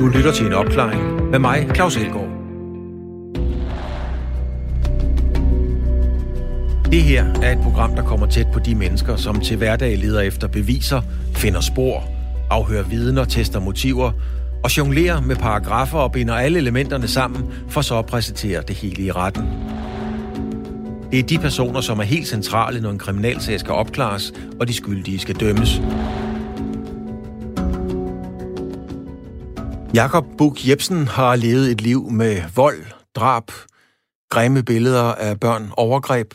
Du lytter til en opklaring med mig, Claus Elgaard. Det her er et program, der kommer tæt på de mennesker, som til hverdag leder efter beviser, finder spor, afhører vidner, tester motiver og jonglerer med paragrafer og binder alle elementerne sammen, for så at præsentere det hele i retten. Det er de personer, som er helt centrale, når en kriminalsag skal opklares, og de skyldige skal dømmes. Jakob Buk Jebsen har levet et liv med vold, drab, grimme billeder af børn, overgreb,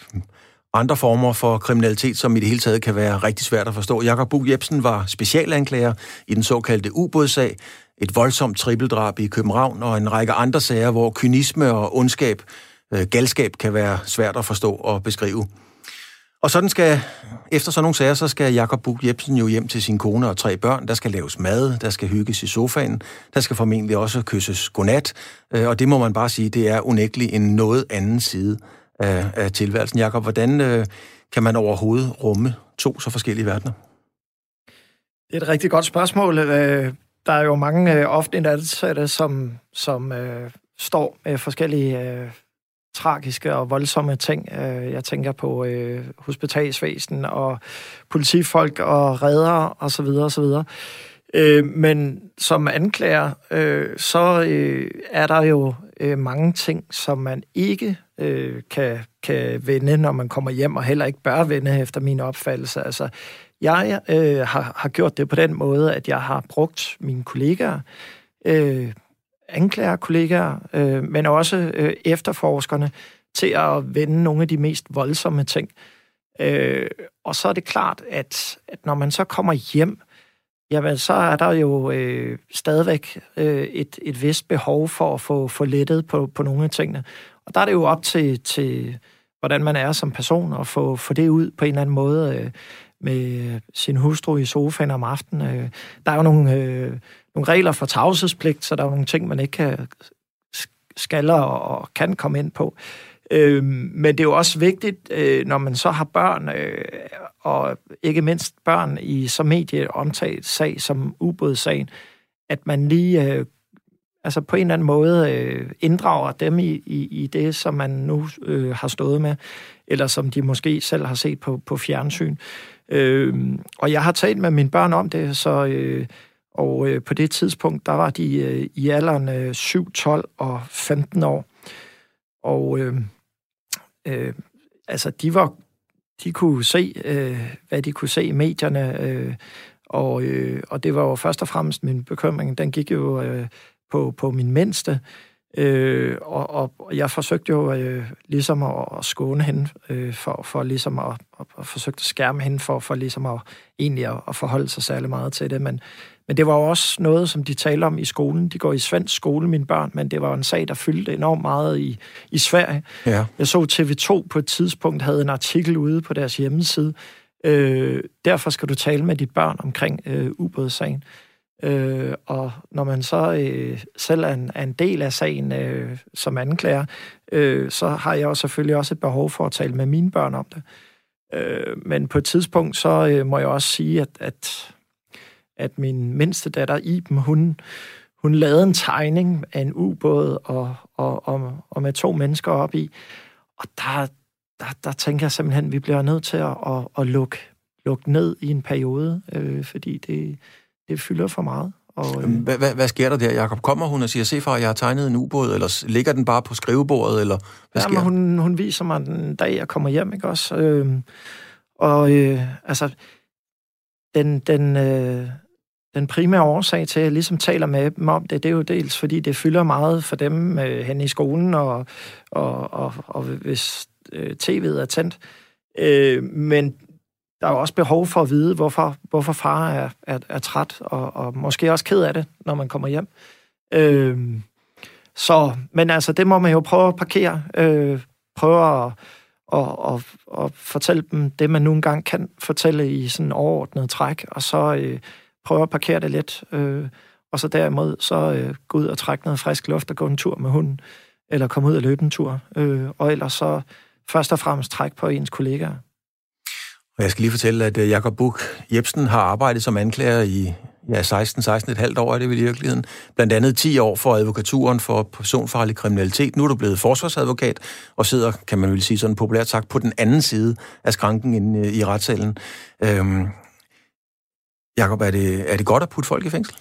andre former for kriminalitet, som i det hele taget kan være rigtig svært at forstå. Jakob Buk Jebsen var specialanklager i den såkaldte ubådssag, et voldsomt trippeldrab i København og en række andre sager, hvor kynisme og ondskab, øh, galskab kan være svært at forstå og beskrive. Og sådan skal, efter sådan nogle sager, så skal Jakob Buk Jebsen jo hjem til sin kone og tre børn. Der skal laves mad, der skal hygges i sofaen, der skal formentlig også kysses godnat. Øh, og det må man bare sige, det er unægteligt en noget anden side af, af tilværelsen. Jakob, hvordan øh, kan man overhovedet rumme to så forskellige verdener? Det er et rigtig godt spørgsmål. Øh, der er jo mange øh, offentlige ansatte, som, som øh, står med forskellige øh, tragiske og voldsomme ting. Øh, jeg tænker på øh, hospitalsvæsen og politifolk og redder osv. Og så, og så videre. Øh, men som anklager, øh, så øh, er der jo øh, mange ting, som man ikke øh, kan, kan vende, når man kommer hjem, og heller ikke bør vende efter min opfattelse. Altså, jeg øh, har, har gjort det på den måde, at jeg har brugt mine kollegaer, øh, anklagerkollegaer, øh, men også øh, efterforskerne, til at vende nogle af de mest voldsomme ting. Øh, og så er det klart, at, at når man så kommer hjem, jamen så er der jo øh, stadigvæk øh, et, et vist behov for at få, få lettet på, på nogle af tingene. Og der er det jo op til, til hvordan man er som person, og få, få det ud på en eller anden måde øh, med sin hustru i sofaen om aftenen. Øh, der er jo nogle, øh, nogle regler for tavshedspligt, så der er nogle ting, man ikke kan, skal og kan komme ind på. Øh, men det er jo også vigtigt, øh, når man så har børn, øh, og ikke mindst børn i så medieomtalt sag som ubådssagen, at man lige øh, altså på en eller anden måde øh, inddrager dem i, i, i det, som man nu øh, har stået med, eller som de måske selv har set på, på fjernsyn. Øh, og jeg har talt med mine børn om det, så... Øh, og øh, på det tidspunkt, der var de øh, i alderen øh, 7, 12 og 15 år. Og øh, øh, altså, de var de kunne se, øh, hvad de kunne se i medierne, øh, og, øh, og det var jo først og fremmest min bekymring. Den gik jo øh, på, på min mindste, øh, og, og jeg forsøgte jo øh, ligesom at, at skåne hende, øh, for, for ligesom at, at, at forsøgte at skærme hende, for, for ligesom at egentlig at, at forholde sig særlig meget til det, men men det var jo også noget, som de taler om i skolen. De går i svensk skole, mine børn, men det var en sag, der fyldte enormt meget i, i Sverige. Ja. Jeg så TV2 på et tidspunkt havde en artikel ude på deres hjemmeside. Øh, derfor skal du tale med dit børn omkring øh, ubådssagen. Øh, og når man så øh, selv er en, er en del af sagen øh, som anklager, øh, så har jeg jo selvfølgelig også et behov for at tale med mine børn om det. Øh, men på et tidspunkt, så øh, må jeg også sige, at, at at min mindste datter Iben, hun, hun lavede en tegning af en ubåd og, og, og, og med to mennesker op i. Og der, der, der tænker jeg simpelthen, at vi bliver nødt til at, at, at lukke, lukke ned i en periode, øh, fordi det, det fylder for meget. Og, øh, hvad, hvad, hvad sker der der, Jacob? Kommer hun og siger, se far, jeg har tegnet en ubåd, eller ligger den bare på skrivebordet, eller hvad sker hun, hun viser mig den dag, jeg kommer hjem, ikke også? Øh, og øh, altså, den, den, øh, den primære årsag til, at jeg ligesom taler med dem om det, det er jo dels, fordi det fylder meget for dem øh, hen i skolen, og, og, og, og hvis øh, tv'et er tændt. Øh, men der er jo også behov for at vide, hvorfor, hvorfor far er, er, er træt, og, og måske også ked af det, når man kommer hjem. Øh, så, men altså, det må man jo prøve at parkere. Øh, prøve at og, og, og fortælle dem det, man nu engang kan fortælle i sådan overordnet træk, og så øh, prøve at parkere det lidt, øh, og så derimod så øh, gå ud og trække noget frisk luft og gå en tur med hunden, eller komme ud og løbe en tur, øh, og ellers så først og fremmest trække på ens kollegaer. Og jeg skal lige fortælle, at øh, Jakob Buk Jebsen har arbejdet som anklager i, ja, 16, 16 et halvt år er det vel i virkeligheden. Blandt andet 10 år for advokaturen for personfarlig kriminalitet. Nu er du blevet forsvarsadvokat og sidder, kan man vel sige sådan populært sagt, på den anden side af skranken inde øh, i retssalen. Øhm, Jakob, er det, er det godt at putte folk i fængsel?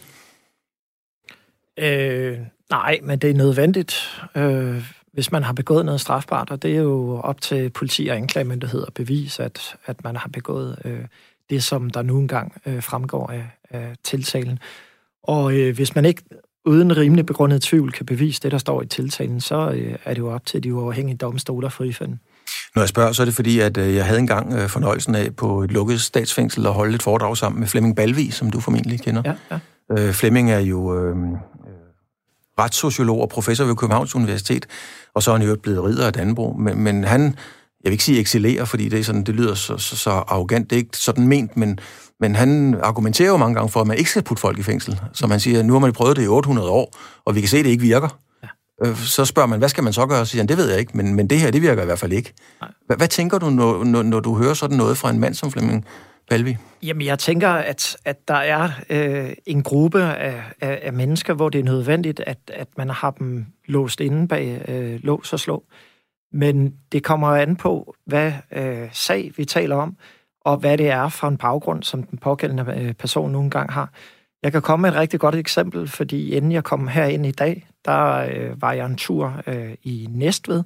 Øh, nej, men det er nødvendigt, øh, hvis man har begået noget strafbart, og det er jo op til politi og anklagemyndighed at bevise, at, at man har begået øh, det, som der nu engang øh, fremgår af, af tiltalen. Og øh, hvis man ikke uden rimelig begrundet tvivl kan bevise det, der står i tiltalen, så øh, er det jo op til de uafhængige domstoler frifinde. Når jeg spørger, så er det fordi, at øh, jeg havde engang øh, fornøjelsen af på et lukket statsfængsel at holde et foredrag sammen med Flemming Balvi, som du formentlig kender. Ja, ja. Øh, Flemming er jo øh, retssociolog og professor ved Københavns Universitet, og så er han jo blevet ridder af Danbro. Men, men han, jeg vil ikke sige excellerer, fordi det, er sådan, det lyder så, så, så arrogant, det er ikke sådan ment, men, men han argumenterer jo mange gange for, at man ikke skal putte folk i fængsel. Så man siger, nu har man prøvet det i 800 år, og vi kan se, at det ikke virker. Øh, så spørger man, hvad skal man så gøre? Så siger han, det ved jeg ikke, men, men det her, det virker i hvert fald ikke. Hvad, hvad tænker du, når, når, når du hører sådan noget fra en mand som Flemming Balvi? Jamen, jeg tænker, at, at der er øh, en gruppe af, af, af mennesker, hvor det er nødvendigt, at, at man har dem låst inde bag øh, lås og slå. Men det kommer an på, hvad øh, sag vi taler om, og hvad det er for en baggrund, som den pågældende øh, person nogle gange har. Jeg kan komme med et rigtig godt eksempel, fordi inden jeg kom herind i dag, der øh, var jeg en tur øh, i Næstved,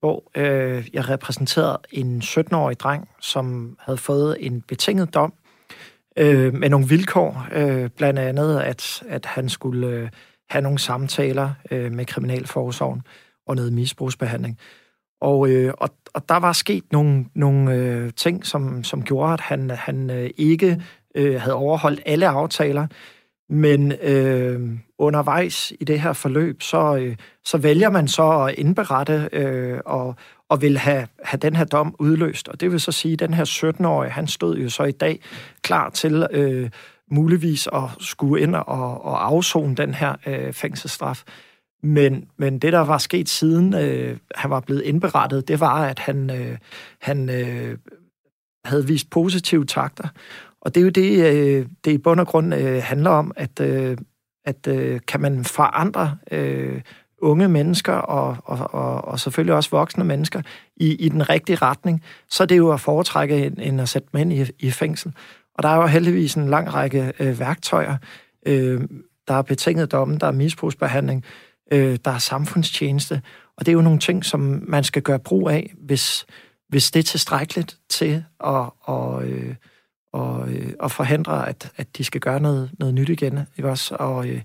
hvor øh, jeg repræsenterede en 17-årig dreng, som havde fået en betinget dom øh, med nogle vilkår, øh, blandt andet at, at han skulle øh, have nogle samtaler øh, med Kriminalforsorgen og noget misbrugsbehandling. Og, øh, og, og der var sket nogle, nogle øh, ting, som, som gjorde, at han, han øh, ikke øh, havde overholdt alle aftaler, men øh, undervejs i det her forløb, så, øh, så vælger man så at indberette øh, og, og vil have, have den her dom udløst. Og det vil så sige, at den her 17-årige, han stod jo så i dag klar til øh, muligvis at skulle ind og, og afzone den her øh, fængselsstraf. Men, men det, der var sket siden øh, han var blevet indberettet, det var, at han, øh, han øh, havde vist positive takter. Og det er jo det, øh, det i bund og grund øh, handler om, at, øh, at øh, kan man forandre øh, unge mennesker og, og, og, og selvfølgelig også voksne mennesker i, i den rigtige retning, så er det jo at foretrække end, end at sætte dem ind i, i fængsel. Og der er jo heldigvis en lang række øh, værktøjer. Øh, der er betinget domme, der er misbrugsbehandling, øh, der er samfundstjeneste, og det er jo nogle ting, som man skal gøre brug af, hvis, hvis det er tilstrækkeligt til at, og, øh, og, øh, og forhindre, at, at de skal gøre noget, noget nyt igen. Ikke også? Og, øh,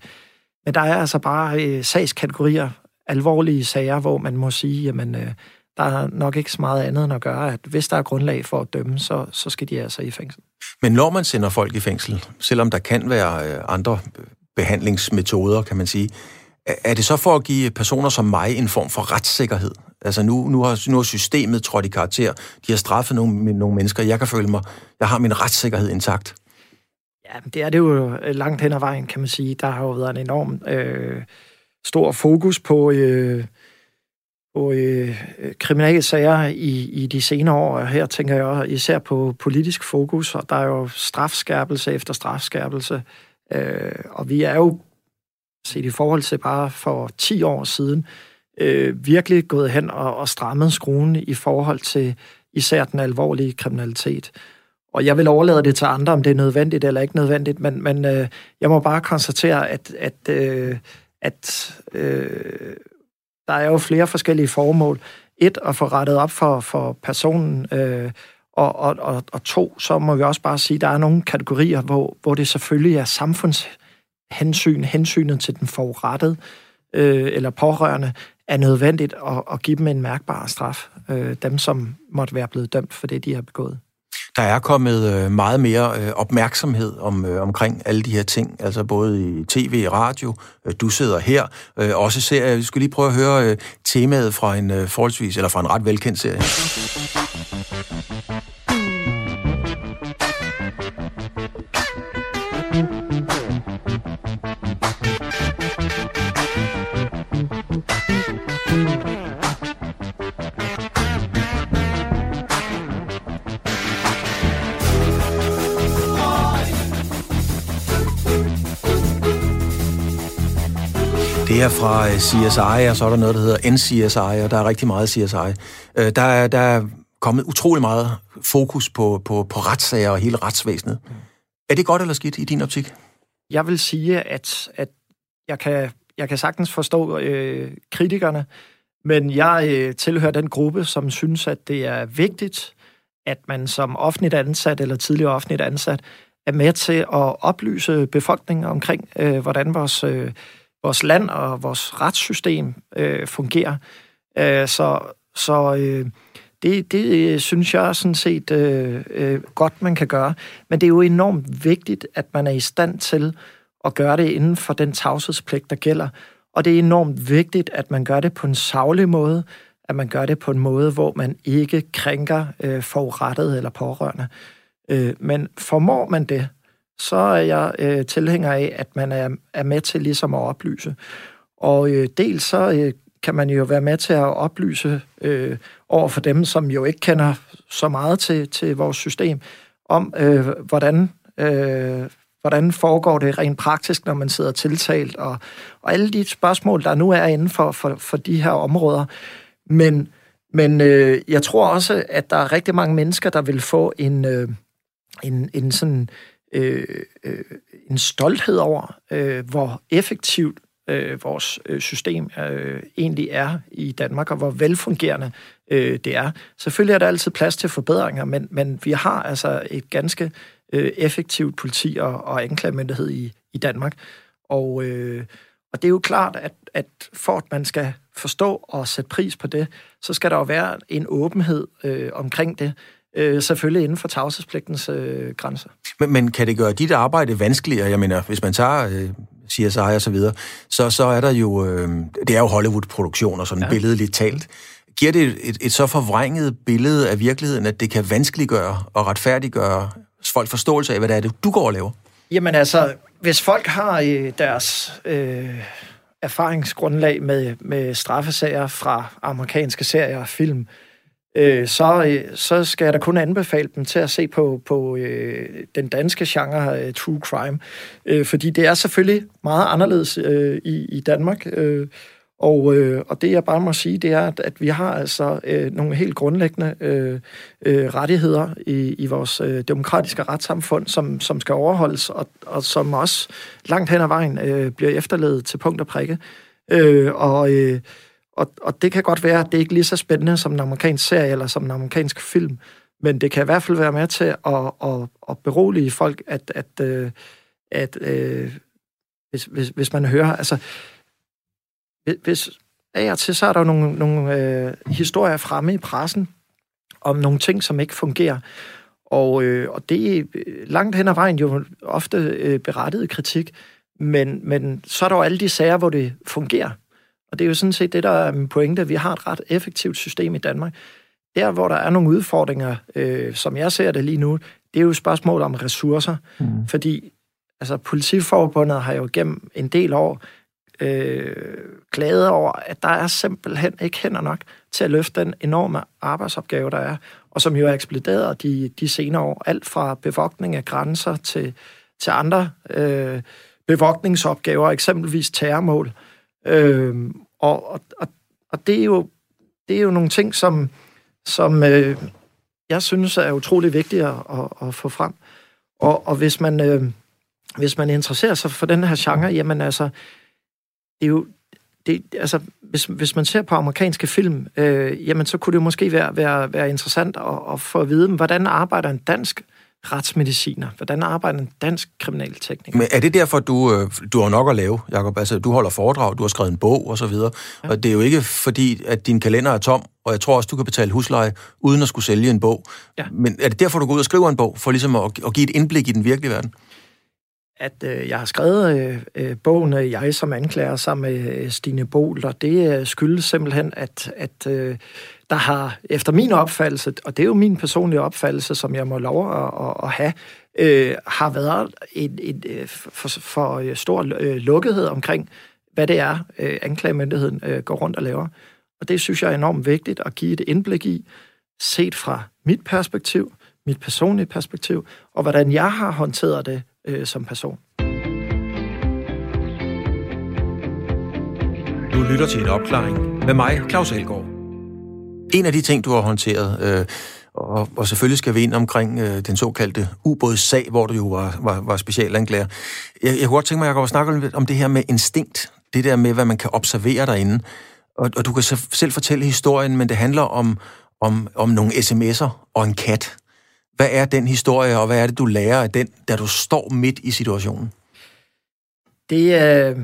men der er altså bare øh, sagskategorier, alvorlige sager, hvor man må sige, jamen, øh, der er nok ikke så meget andet end at gøre, at hvis der er grundlag for at dømme, så, så skal de altså i fængsel. Men når man sender folk i fængsel, selvom der kan være øh, andre øh, behandlingsmetoder, kan man sige, er det så for at give personer som mig en form for retssikkerhed? Altså nu, nu, har, nu har systemet trådt i karakter. De har straffet nogle, nogle mennesker. Jeg kan føle mig, jeg har min retssikkerhed intakt. Ja, det er det jo øh, langt hen ad vejen, kan man sige. Der har jo været en enorm øh, stor fokus på, øh, på øh, kriminalsager i, i de senere år. Her tænker jeg især på politisk fokus, og der er jo strafskærpelse efter strafskærpelse. Øh, og vi er jo set i forhold til bare for 10 år siden, øh, virkelig gået hen og, og strammet skruen i forhold til især den alvorlige kriminalitet. Og jeg vil overlade det til andre, om det er nødvendigt eller ikke nødvendigt, men, men øh, jeg må bare konstatere, at, at, øh, at øh, der er jo flere forskellige formål. Et, at få rettet op for, for personen, øh, og, og, og, og to, så må vi også bare sige, at der er nogle kategorier, hvor, hvor det selvfølgelig er samfundshensyn, hensynet til den forurettede øh, eller pårørende, er nødvendigt at, at give dem en mærkbar straf. Øh, dem, som måtte være blevet dømt for det, de har begået. Der er kommet øh, meget mere øh, opmærksomhed om, øh, omkring alle de her ting, altså både i tv og radio. Du sidder her. Også serier. vi skal lige prøve at høre temaet fra en forholdsvis, eller fra en ret velkendt serie. Det er fra øh, CSI, og så er der noget, der hedder NCSI, og der er rigtig meget CSI. Øh, der er, der er kommet utrolig meget fokus på, på, på retssager og hele retsvæsenet. Er det godt eller skidt i din optik? Jeg vil sige, at, at jeg, kan, jeg kan sagtens forstå øh, kritikerne, men jeg øh, tilhører den gruppe, som synes, at det er vigtigt, at man som offentligt ansat eller tidligere offentligt ansat er med til at oplyse befolkningen omkring, øh, hvordan vores, øh, vores land og vores retssystem øh, fungerer. Øh, så så øh, det, det øh, synes jeg sådan set øh, øh, godt, man kan gøre. Men det er jo enormt vigtigt, at man er i stand til at gøre det inden for den tavshedspligt, der gælder. Og det er enormt vigtigt, at man gør det på en savlig måde, at man gør det på en måde, hvor man ikke krænker øh, forurettet eller pårørende. Øh, men formår man det, så er jeg øh, tilhænger af, at man er, er med til ligesom at oplyse. Og øh, dels så øh, kan man jo være med til at oplyse øh, over for dem, som jo ikke kender så meget til, til vores system, om øh, hvordan, øh, hvordan foregår det rent praktisk, når man sidder tiltalt, og, og alle de spørgsmål, der nu er inden for, for, for de her områder. Men, men øh, jeg tror også, at der er rigtig mange mennesker, der vil få en, øh, en, en sådan øh, øh, en stolthed over, øh, hvor effektivt øh, vores øh, system øh, egentlig er i Danmark, og hvor velfungerende øh, det er. Selvfølgelig er der altid plads til forbedringer, men, men vi har altså et ganske øh, effektivt politi og, og anklagemyndighed i, i Danmark. Og, øh, og det er jo klart, at, at for at man skal forstå og sætte pris på det, så skal der jo være en åbenhed øh, omkring det øh, selvfølgelig inden for tavshedspligtens øh, grænser. Men, men kan det gøre dit arbejde vanskeligere? Jeg mener, hvis man tager øh, CSI og så videre, så, så er der jo, øh, det er jo Hollywood-produktioner, sådan ja. billedligt talt. Giver det et, et så forvrænget billede af virkeligheden, at det kan vanskeliggøre og retfærdiggøre folks forståelse af, hvad det er, du går og laver? Jamen altså, hvis folk har øh, deres øh, erfaringsgrundlag med, med straffesager fra amerikanske serier og film, øh, Øh, så, øh, så skal jeg da kun anbefale dem til at se på, på øh, den danske genre øh, True Crime. Øh, fordi det er selvfølgelig meget anderledes øh, i, i Danmark. Øh, og, øh, og det jeg bare må sige, det er, at, at vi har altså øh, nogle helt grundlæggende øh, øh, rettigheder i, i vores øh, demokratiske retssamfund, som, som skal overholdes, og, og som også langt hen ad vejen øh, bliver efterledet til punkt og prikke. Øh, og øh, og, og det kan godt være, at det ikke er lige så spændende som en amerikansk serie eller som en amerikansk film, men det kan i hvert fald være med til at, at, at berolige folk, at, at, øh, at, at hvis, hvis, hvis man hører, altså, hvis af og til, så er der nogle, nogle øh, historier fremme i pressen om nogle ting, som ikke fungerer. Og, øh, og det er øh, langt hen ad vejen jo ofte øh, berettiget kritik, men, men så er der jo alle de sager, hvor det fungerer. Og det er jo sådan set det, der er min pointe. Vi har et ret effektivt system i Danmark. Der, hvor der er nogle udfordringer, øh, som jeg ser det lige nu, det er jo et spørgsmål om ressourcer. Mm. Fordi altså, politiforbundet har jo gennem en del år øh, klaget over, at der er simpelthen ikke hænder nok til at løfte den enorme arbejdsopgave, der er, og som jo er eksploderet de, de senere år. Alt fra bevogtning af grænser til, til andre øh, bevogtningsopgaver, eksempelvis terrormål. Øh, Øhm, og, og, og det er jo det er jo nogle ting, som, som øh, jeg synes er utrolig vigtige at, at, at få frem. Og, og hvis man øh, hvis man interesserer sig for den her genre, jamen altså, det er jo det, altså, hvis, hvis man ser på amerikanske film, øh, jamen så kunne det måske være, være, være interessant at, at få at vide, hvordan arbejder en dansk retsmediciner? Hvordan arbejder en dansk kriminaltekniker? Men er det derfor, du, øh, du har nok at lave, Jacob? Altså, du holder foredrag, du har skrevet en bog og så videre. Ja. Og det er jo ikke fordi, at din kalender er tom, og jeg tror også, du kan betale husleje, uden at skulle sælge en bog. Ja. Men er det derfor, du går ud og skriver en bog, for ligesom at, at give et indblik i den virkelige verden? At øh, jeg har skrevet øh, øh bogen øh, Jeg som anklager sammen med øh, Stine Bol, og det øh, skyldes simpelthen, at, at øh, der har, efter min opfattelse, og det er jo min personlige opfattelse, som jeg må lov at, at, at have, øh, har været en, en, for, for stor lukkethed omkring, hvad det er, øh, anklagemyndigheden øh, går rundt og laver. Og det synes jeg er enormt vigtigt at give et indblik i, set fra mit perspektiv, mit personlige perspektiv, og hvordan jeg har håndteret det øh, som person. Du lytter til en opklaring med mig, Claus Elgaard. En af de ting, du har håndteret, øh, og, og selvfølgelig skal vi ind omkring øh, den såkaldte ubådssag, hvor du jo var, var, var specialanklager. Jeg, jeg kunne godt tænke mig, at jeg kan snakke om, om det her med instinkt. Det der med, hvad man kan observere derinde. Og, og du kan selv fortælle historien, men det handler om, om, om nogle sms'er og en kat. Hvad er den historie, og hvad er det, du lærer af den, da du står midt i situationen? Det, øh,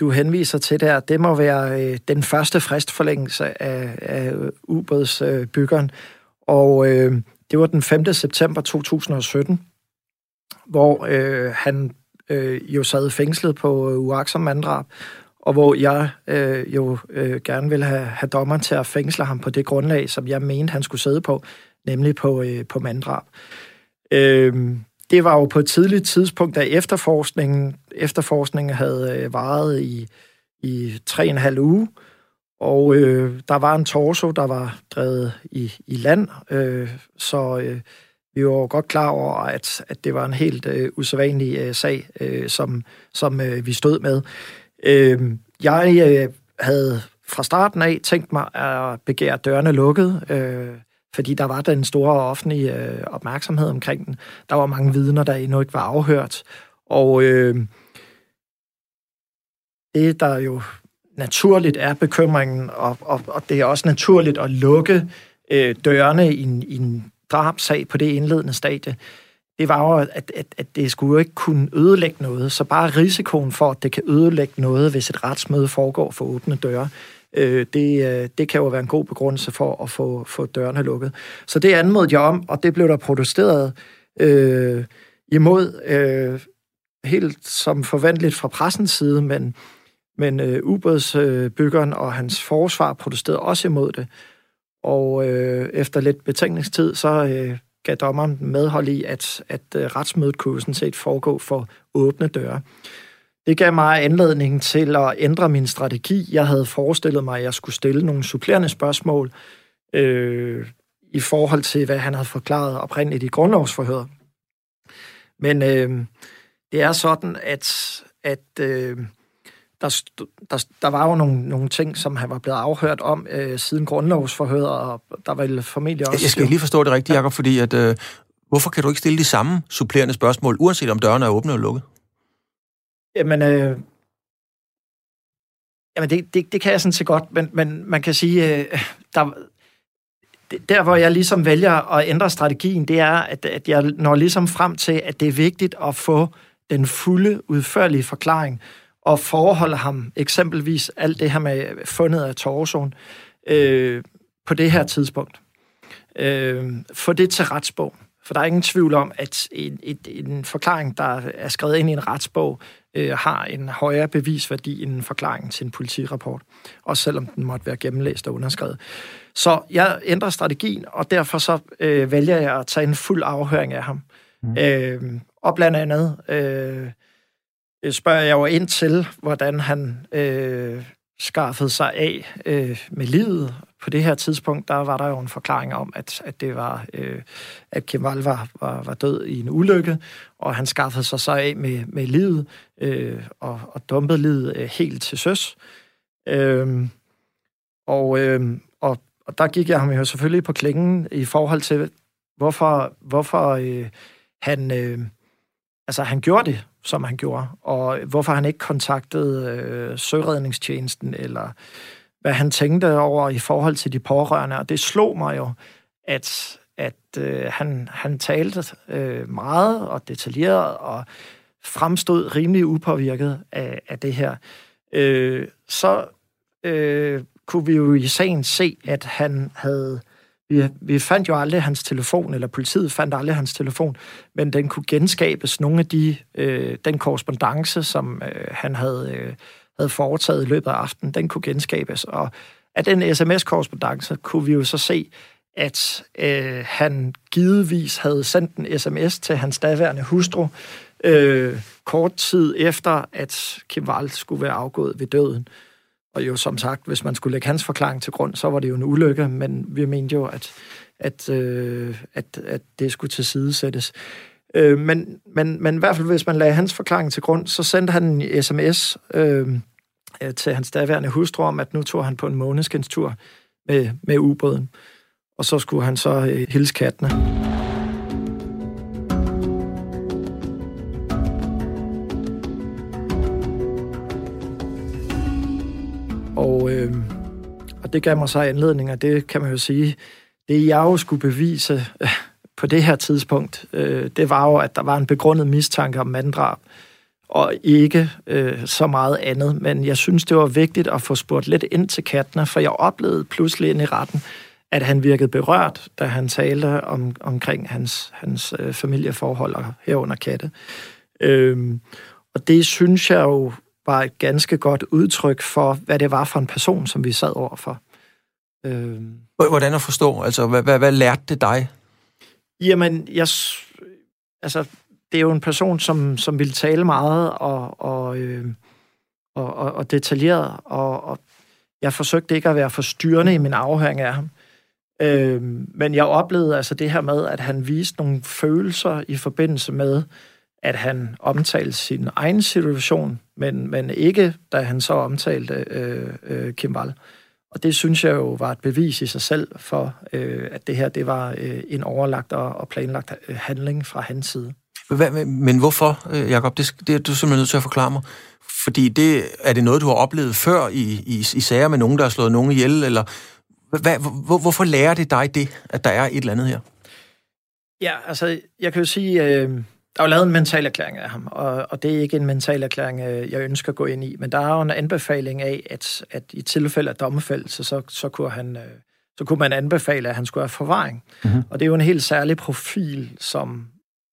du henviser til der, det må være øh, den første fristforlængelse af, af ubådsbyggeren. Øh, og øh, det var den 5. september 2017, hvor øh, han øh, jo sad fængslet på øh, uaksom manddrab, og hvor jeg øh, jo øh, gerne ville have, have dommeren til at fængsle ham på det grundlag, som jeg mente, han skulle sidde på, nemlig på, øh, på manddrab. Øh, det var jo på et tidligt tidspunkt, da efterforskningen, efterforskningen havde øh, varet i, i tre og en halv uge, og øh, der var en torso, der var drevet i, i land, øh, så øh, vi var godt klar over, at, at det var en helt øh, usædvanlig øh, sag, øh, som, som øh, vi stod med. Øh, jeg øh, havde fra starten af tænkt mig at begære dørene lukket, øh, fordi der var den store offentlige øh, opmærksomhed omkring den. Der var mange vidner, der endnu ikke var afhørt. Og øh, det, der jo naturligt er bekymringen, og, og, og det er også naturligt at lukke øh, dørene i en, i en drabsag på det indledende stadie, det var jo, at, at, at det skulle jo ikke kunne ødelægge noget. Så bare risikoen for, at det kan ødelægge noget, hvis et retsmøde foregår for åbne døre, øh, det, øh, det kan jo være en god begrundelse for at få, få dørene lukket. Så det anmodede jeg om, og det blev der protesteret øh, imod, øh, helt som forventeligt fra pressens side, men, men øh, ubådsbyggeren øh, og hans forsvar protesterede også imod det. Og øh, efter lidt betænkningstid, så øh, gav dommeren medhold i, at, at øh, retsmødet kunne sådan set foregå for åbne døre. Det gav mig anledning til at ændre min strategi. Jeg havde forestillet mig, at jeg skulle stille nogle supplerende spørgsmål øh, i forhold til, hvad han havde forklaret oprindeligt i grundlovsforhøret. Men øh, det er sådan, at, at øh, der, der, der var jo nogle, nogle ting, som han var blevet afhørt om øh, siden grundlovsforhøret, og der var formentlig også... Jeg skal lige forstå det rigtigt, Jacob, fordi at, øh, hvorfor kan du ikke stille de samme supplerende spørgsmål, uanset om dørene er åbne eller lukket? Jamen, øh, jamen det, det, det kan jeg sådan set godt, men, men man kan sige, øh, der, der hvor jeg ligesom vælger at ændre strategien, det er, at, at jeg når ligesom frem til, at det er vigtigt at få den fulde, udførlige forklaring, og forholde ham eksempelvis alt det her med fundet af torsoen øh, på det her tidspunkt. Øh, få det til retsbog. For der er ingen tvivl om, at en, en, en forklaring, der er skrevet ind i en retsbog, øh, har en højere bevisværdi end en forklaring til en politirapport. Også selvom den måtte være gennemlæst og underskrevet. Så jeg ændrer strategien, og derfor så øh, vælger jeg at tage en fuld afhøring af ham. Mm. Øh, og blandt andet øh, spørger jeg jo ind til, hvordan han øh, skaffede sig af øh, med livet. På det her tidspunkt, der var der jo en forklaring om, at, at det var, øh, at Kemal var, var, var død i en ulykke, og han skaffede sig så af med, med livet, øh, og, og dumpede livet øh, helt til søs. Øh, og, øh, og, og der gik jeg ham jo selvfølgelig på klingen i forhold til, hvorfor, hvorfor øh, han, øh, altså, han gjorde det som han gjorde, og hvorfor han ikke kontaktede øh, søredningstjenesten, eller hvad han tænkte over i forhold til de pårørende. Og det slog mig jo, at, at øh, han, han talte øh, meget og detaljeret, og fremstod rimelig upåvirket af, af det her. Øh, så øh, kunne vi jo i sagen se, at han havde vi, vi fandt jo aldrig hans telefon, eller politiet fandt aldrig hans telefon, men den kunne genskabes nogle af de, øh, den korrespondence, som øh, han havde, øh, havde foretaget i løbet af aftenen, den kunne genskabes. Og af den sms-korrespondence kunne vi jo så se, at øh, han givetvis havde sendt en sms til hans daværende hustru, øh, kort tid efter, at Kim Wall skulle være afgået ved døden. Og jo som sagt, hvis man skulle lægge hans forklaring til grund, så var det jo en ulykke, men vi mente jo, at, at, øh, at, at det skulle tilsidesættes. Øh, men, men, men i hvert fald, hvis man lagde hans forklaring til grund, så sendte han en sms, øh, øh, til hans daværende hustru om, at nu tog han på en måneskinstur med, med ubåden. Og så skulle han så øh, hilse kattene. Og, øh, og det gav mig så anledning, og det kan man jo sige, det jeg jo skulle bevise på det her tidspunkt, øh, det var jo, at der var en begrundet mistanke om manddrab, og ikke øh, så meget andet. Men jeg synes, det var vigtigt at få spurgt lidt ind til kattene, for jeg oplevede pludselig ind i retten, at han virkede berørt, da han talte om, omkring hans, hans øh, familieforhold og herunder katte. Øh, og det synes jeg jo var et ganske godt udtryk for, hvad det var for en person, som vi sad overfor. Øh. Hvordan at forstå? Altså, hvad, hvad, hvad lærte det dig? Jamen, jeg, altså, det er jo en person, som, som vil tale meget og, og, øh, og, og, og detaljeret, og, og jeg forsøgte ikke at være forstyrrende i min afhøring af ham. Øh, men jeg oplevede altså det her med, at han viste nogle følelser i forbindelse med, at han omtalte sin egen situation, men, men ikke da han så omtalte øh, øh, Kim Wall. Og det synes jeg jo var et bevis i sig selv for, øh, at det her det var øh, en overlagt og, og planlagt øh, handling fra hans side. Hvad, men hvorfor, øh, Jacob? Det, det er du simpelthen nødt til at forklare mig. Fordi det, er det noget, du har oplevet før i, i, i sager med nogen, der har slået nogen ihjel? Eller hvad, hvor, hvorfor lærer det dig det, at der er et eller andet her? Ja, altså, jeg kan jo sige, øh, der er jo lavet en mental erklæring af ham, og, og det er ikke en mental erklæring, øh, jeg ønsker at gå ind i, men der er jo en anbefaling af, at, at i tilfælde af domfældelse, så, så, kunne han, øh, så kunne man anbefale, at han skulle have forvaring. Mm-hmm. Og det er jo en helt særlig profil, som,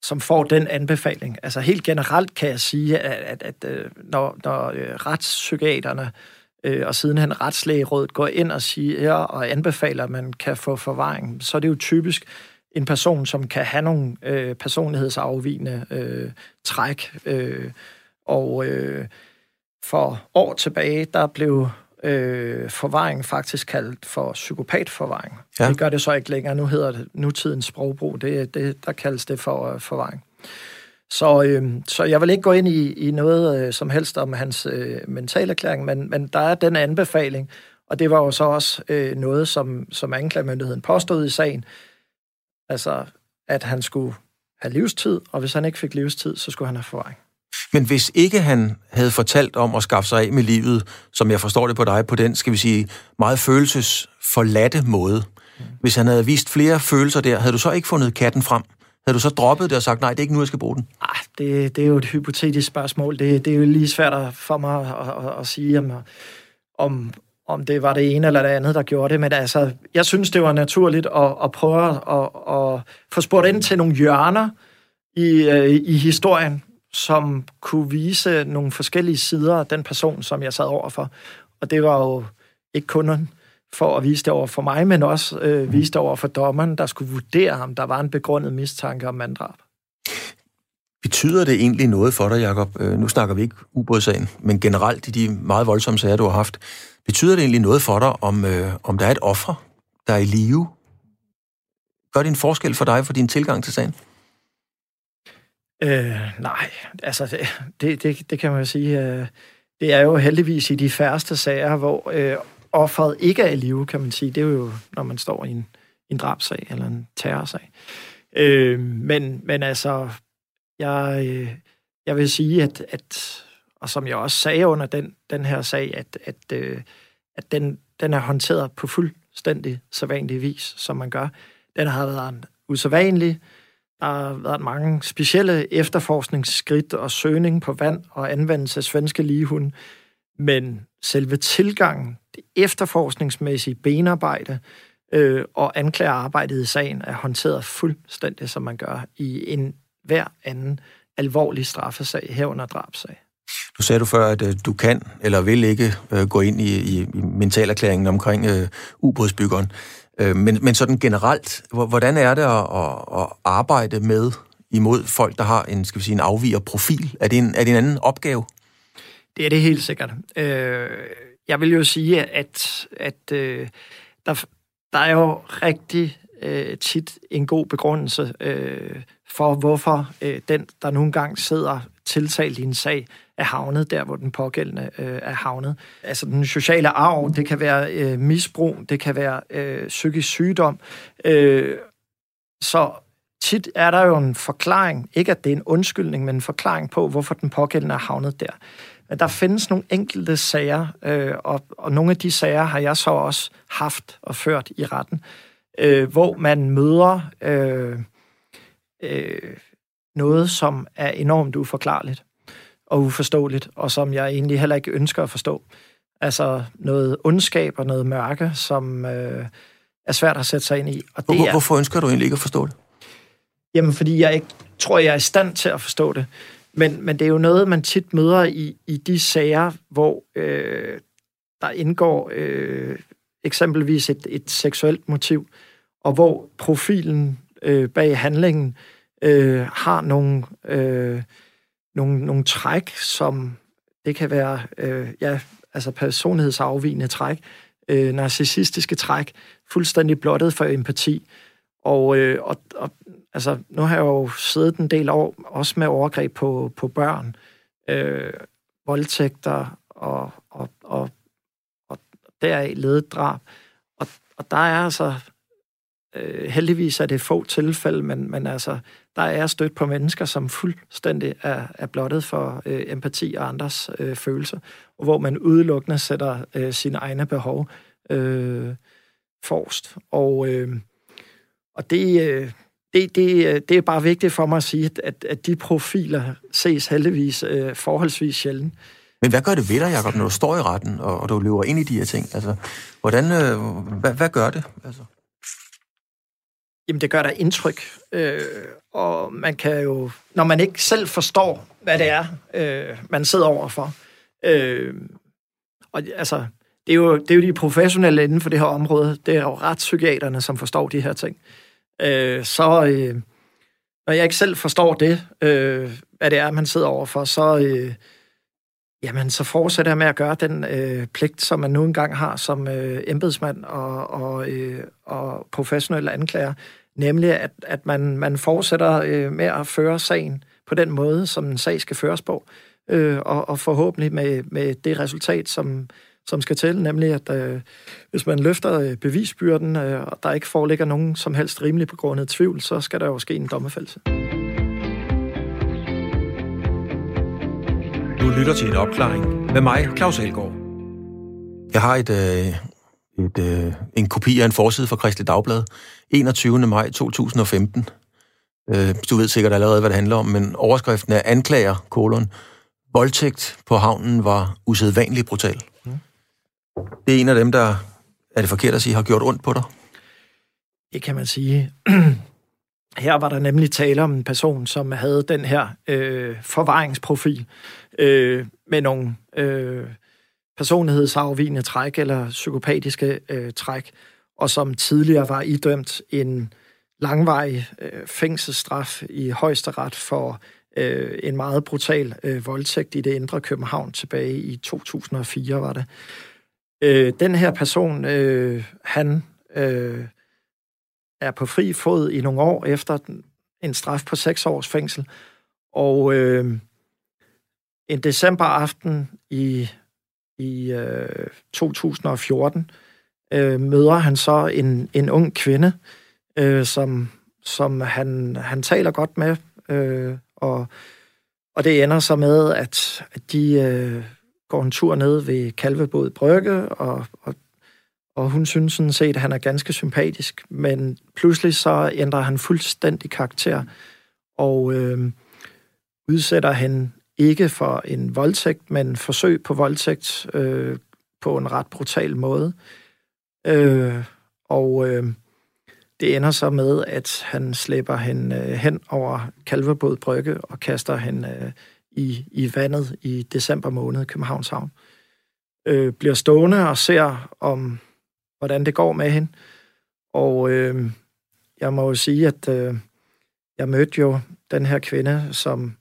som får den anbefaling. Altså helt generelt kan jeg sige, at, at, at når, når retspsykiaterne øh, og sidenhen retslægerådet går ind og siger og anbefaler, at man kan få forvaring, så er det jo typisk en person, som kan have nogle øh, personlighedsafvigende øh, træk. Øh, og øh, for år tilbage, der blev øh, forvaring faktisk kaldt for psykopatforvaring. Ja. Det gør det så ikke længere. Nu hedder det nutidens sprogbrug. Det, det, der kaldes det for uh, forvaring. Så, øh, så jeg vil ikke gå ind i, i noget øh, som helst om hans øh, mentalerklæring, men, men der er den anbefaling, og det var jo så også øh, noget, som, som anklagemyndigheden påstod i sagen, altså at han skulle have livstid, og hvis han ikke fik livstid, så skulle han have forvaring. Men hvis ikke han havde fortalt om at skaffe sig af med livet, som jeg forstår det på dig, på den, skal vi sige, meget følelsesforladte måde, mm. hvis han havde vist flere følelser der, havde du så ikke fundet katten frem? Havde du så droppet det og sagt, nej, det er ikke nu, jeg skal bruge den? Nej, det, det er jo et hypotetisk spørgsmål. Det, det er jo lige svært for mig at, at, at sige, om, om, om det var det ene eller det andet, der gjorde det. Men altså, jeg synes, det var naturligt at, at prøve at, at, at få spurgt ind til nogle hjørner i, øh, i historien, som kunne vise nogle forskellige sider af den person, som jeg sad overfor. Og det var jo ikke kun for at vise det over for mig, men også øh, vise det over for dommeren, der skulle vurdere, ham. der var en begrundet mistanke om manddrab. Betyder det egentlig noget for dig, Jacob? Øh, nu snakker vi ikke ubådssagen, men generelt i de meget voldsomme sager, du har haft. Betyder det egentlig noget for dig, om, øh, om der er et offer, der er i live? Gør det en forskel for dig for din tilgang til sagen? Øh, nej, altså det, det, det kan man jo sige. Øh, det er jo heldigvis i de færreste sager, hvor øh, offeret ikke er i live, kan man sige. Det er jo, når man står i en, en drabsag eller en terrorsag. Øh, men, men altså, jeg, øh, jeg vil sige, at, at, og som jeg også sagde under den, den her sag, at, at, øh, at den, den er håndteret på fuldstændig sædvanlig vis, som man gør. Den har været usædvanlig, der har været mange specielle efterforskningsskridt og søgning på vand og anvendelse af svenske ligehunde, men selve tilgangen, det efterforskningsmæssige benarbejde øh, og anklagerarbejdet i sagen er håndteret fuldstændig, som man gør i en hver anden alvorlig straffesag herunder drabsag. Nu sagde du før, at øh, du kan eller vil ikke øh, gå ind i, i, i mentalerklæringen omkring øh, ubådsbyggeren. Øh, men, men sådan generelt, hvordan er det at, at, at arbejde med imod folk, der har en, skal vi sige, en afviger profil? Er det en, er det en anden opgave? Det er det helt sikkert. Øh, jeg vil jo sige, at, at øh, der, der er jo rigtig øh, tit en god begrundelse øh, for, hvorfor øh, den, der nogle gange sidder tiltalt i en sag, er havnet der, hvor den pågældende øh, er havnet. Altså den sociale arv, det kan være øh, misbrug, det kan være øh, psykisk sygdom. Øh, så tit er der jo en forklaring, ikke at det er en undskyldning, men en forklaring på, hvorfor den pågældende er havnet der. Men der findes nogle enkelte sager, øh, og, og nogle af de sager har jeg så også haft og ført i retten, øh, hvor man møder øh, øh, noget, som er enormt uforklarligt og uforståeligt, og som jeg egentlig heller ikke ønsker at forstå. Altså noget ondskab og noget mørke, som øh, er svært at sætte sig ind i. Og det Hvor, er, hvorfor ønsker du egentlig ikke at forstå det? Jamen, fordi jeg ikke tror, jeg er i stand til at forstå det. Men, men det er jo noget, man tit møder i, i de sager, hvor øh, der indgår øh, eksempelvis et, et seksuelt motiv, og hvor profilen øh, bag handlingen øh, har nogle, øh, nogle, nogle træk, som det kan være øh, ja, altså personlighedsafvigende træk, øh, narcissistiske træk, fuldstændig blottet for empati. Og, øh, og, og altså, nu har jeg jo siddet en del år, også med overgreb på, på børn, øh, voldtægter og, og, og, og deraf ledet drab. Og, og der er altså, øh, heldigvis er det få tilfælde, men, men altså, der er stødt på mennesker, som fuldstændig er, er blottet for øh, empati og andres øh, følelser, og hvor man udelukkende sætter øh, sine egne behov øh, forrest. Og, øh, og det, øh, det, det, øh, det er bare vigtigt for mig at sige, at, at de profiler ses heldigvis øh, forholdsvis sjældent. Men hvad gør det ved dig, Jacob, når du står i retten, og, og du lever ind i de her ting? Altså, hvordan, øh, hvad, hvad gør det? Altså? Jamen, det gør der indtryk. Øh, og man kan jo, når man ikke selv forstår, hvad det er, øh, man sidder overfor. Øh, og altså, det er, jo, det er jo de professionelle inden for det her område. Det er jo retspsykiaterne, som forstår de her ting øh, så øh, når jeg ikke selv forstår det, øh, hvad det er, man sidder overfor, så, øh, jamen, så fortsætter jeg med at gøre den øh, pligt, som man nu engang har som øh, embedsmand og, og, øh, og professionel anklager, nemlig at, at man, man fortsætter øh, med at føre sagen på den måde, som en sag skal føres på, øh, og, og forhåbentlig med, med det resultat, som, som skal til, nemlig at øh, hvis man løfter øh, bevisbyrden, øh, og der ikke foreligger nogen som helst rimelig begrundet tvivl, så skal der jo ske en dommerfældelse. Du lytter til en opklaring med mig, Claus Elgaard. Jeg har et, øh, et, øh, en kopi af en forside fra Kristelig Dagblad, 21. maj 2015. Øh, du ved sikkert allerede, hvad det handler om, men overskriften er anklager, kolon, voldtægt på havnen var usædvanligt brutal. Det er en af dem, der, er det forkert at sige, har gjort ondt på dig? Det kan man sige. Her var der nemlig tale om en person, som havde den her øh, forvaringsprofil øh, med nogle øh, personlighedsafvigende træk eller psykopatiske øh, træk, og som tidligere var idømt en langvarig øh, fængselsstraf i højesteret for øh, en meget brutal øh, voldtægt i det indre København tilbage i 2004, var det. Øh, den her person, øh, han øh, er på fri fod i nogle år efter en straf på seks års fængsel. Og øh, en decemberaften i, i øh, 2014 øh, møder han så en, en ung kvinde, øh, som, som han, han taler godt med, øh, og, og det ender så med, at, at de... Øh, går en tur ned ved Kalvebod Brygge, og, og, og hun synes sådan set, at han er ganske sympatisk, men pludselig så ændrer han fuldstændig karakter, og øh, udsætter hende ikke for en voldtægt, men forsøg på voldtægt øh, på en ret brutal måde. Øh, Øh, og øh, det ender så med, at han slæber hende øh, hen over Kalvebod Brygge og kaster hende øh, i, i vandet i december måned i Københavns Havn. Øh, bliver stående og ser om, hvordan det går med hende. Og øh, jeg må jo sige, at øh, jeg mødte jo den her kvinde som,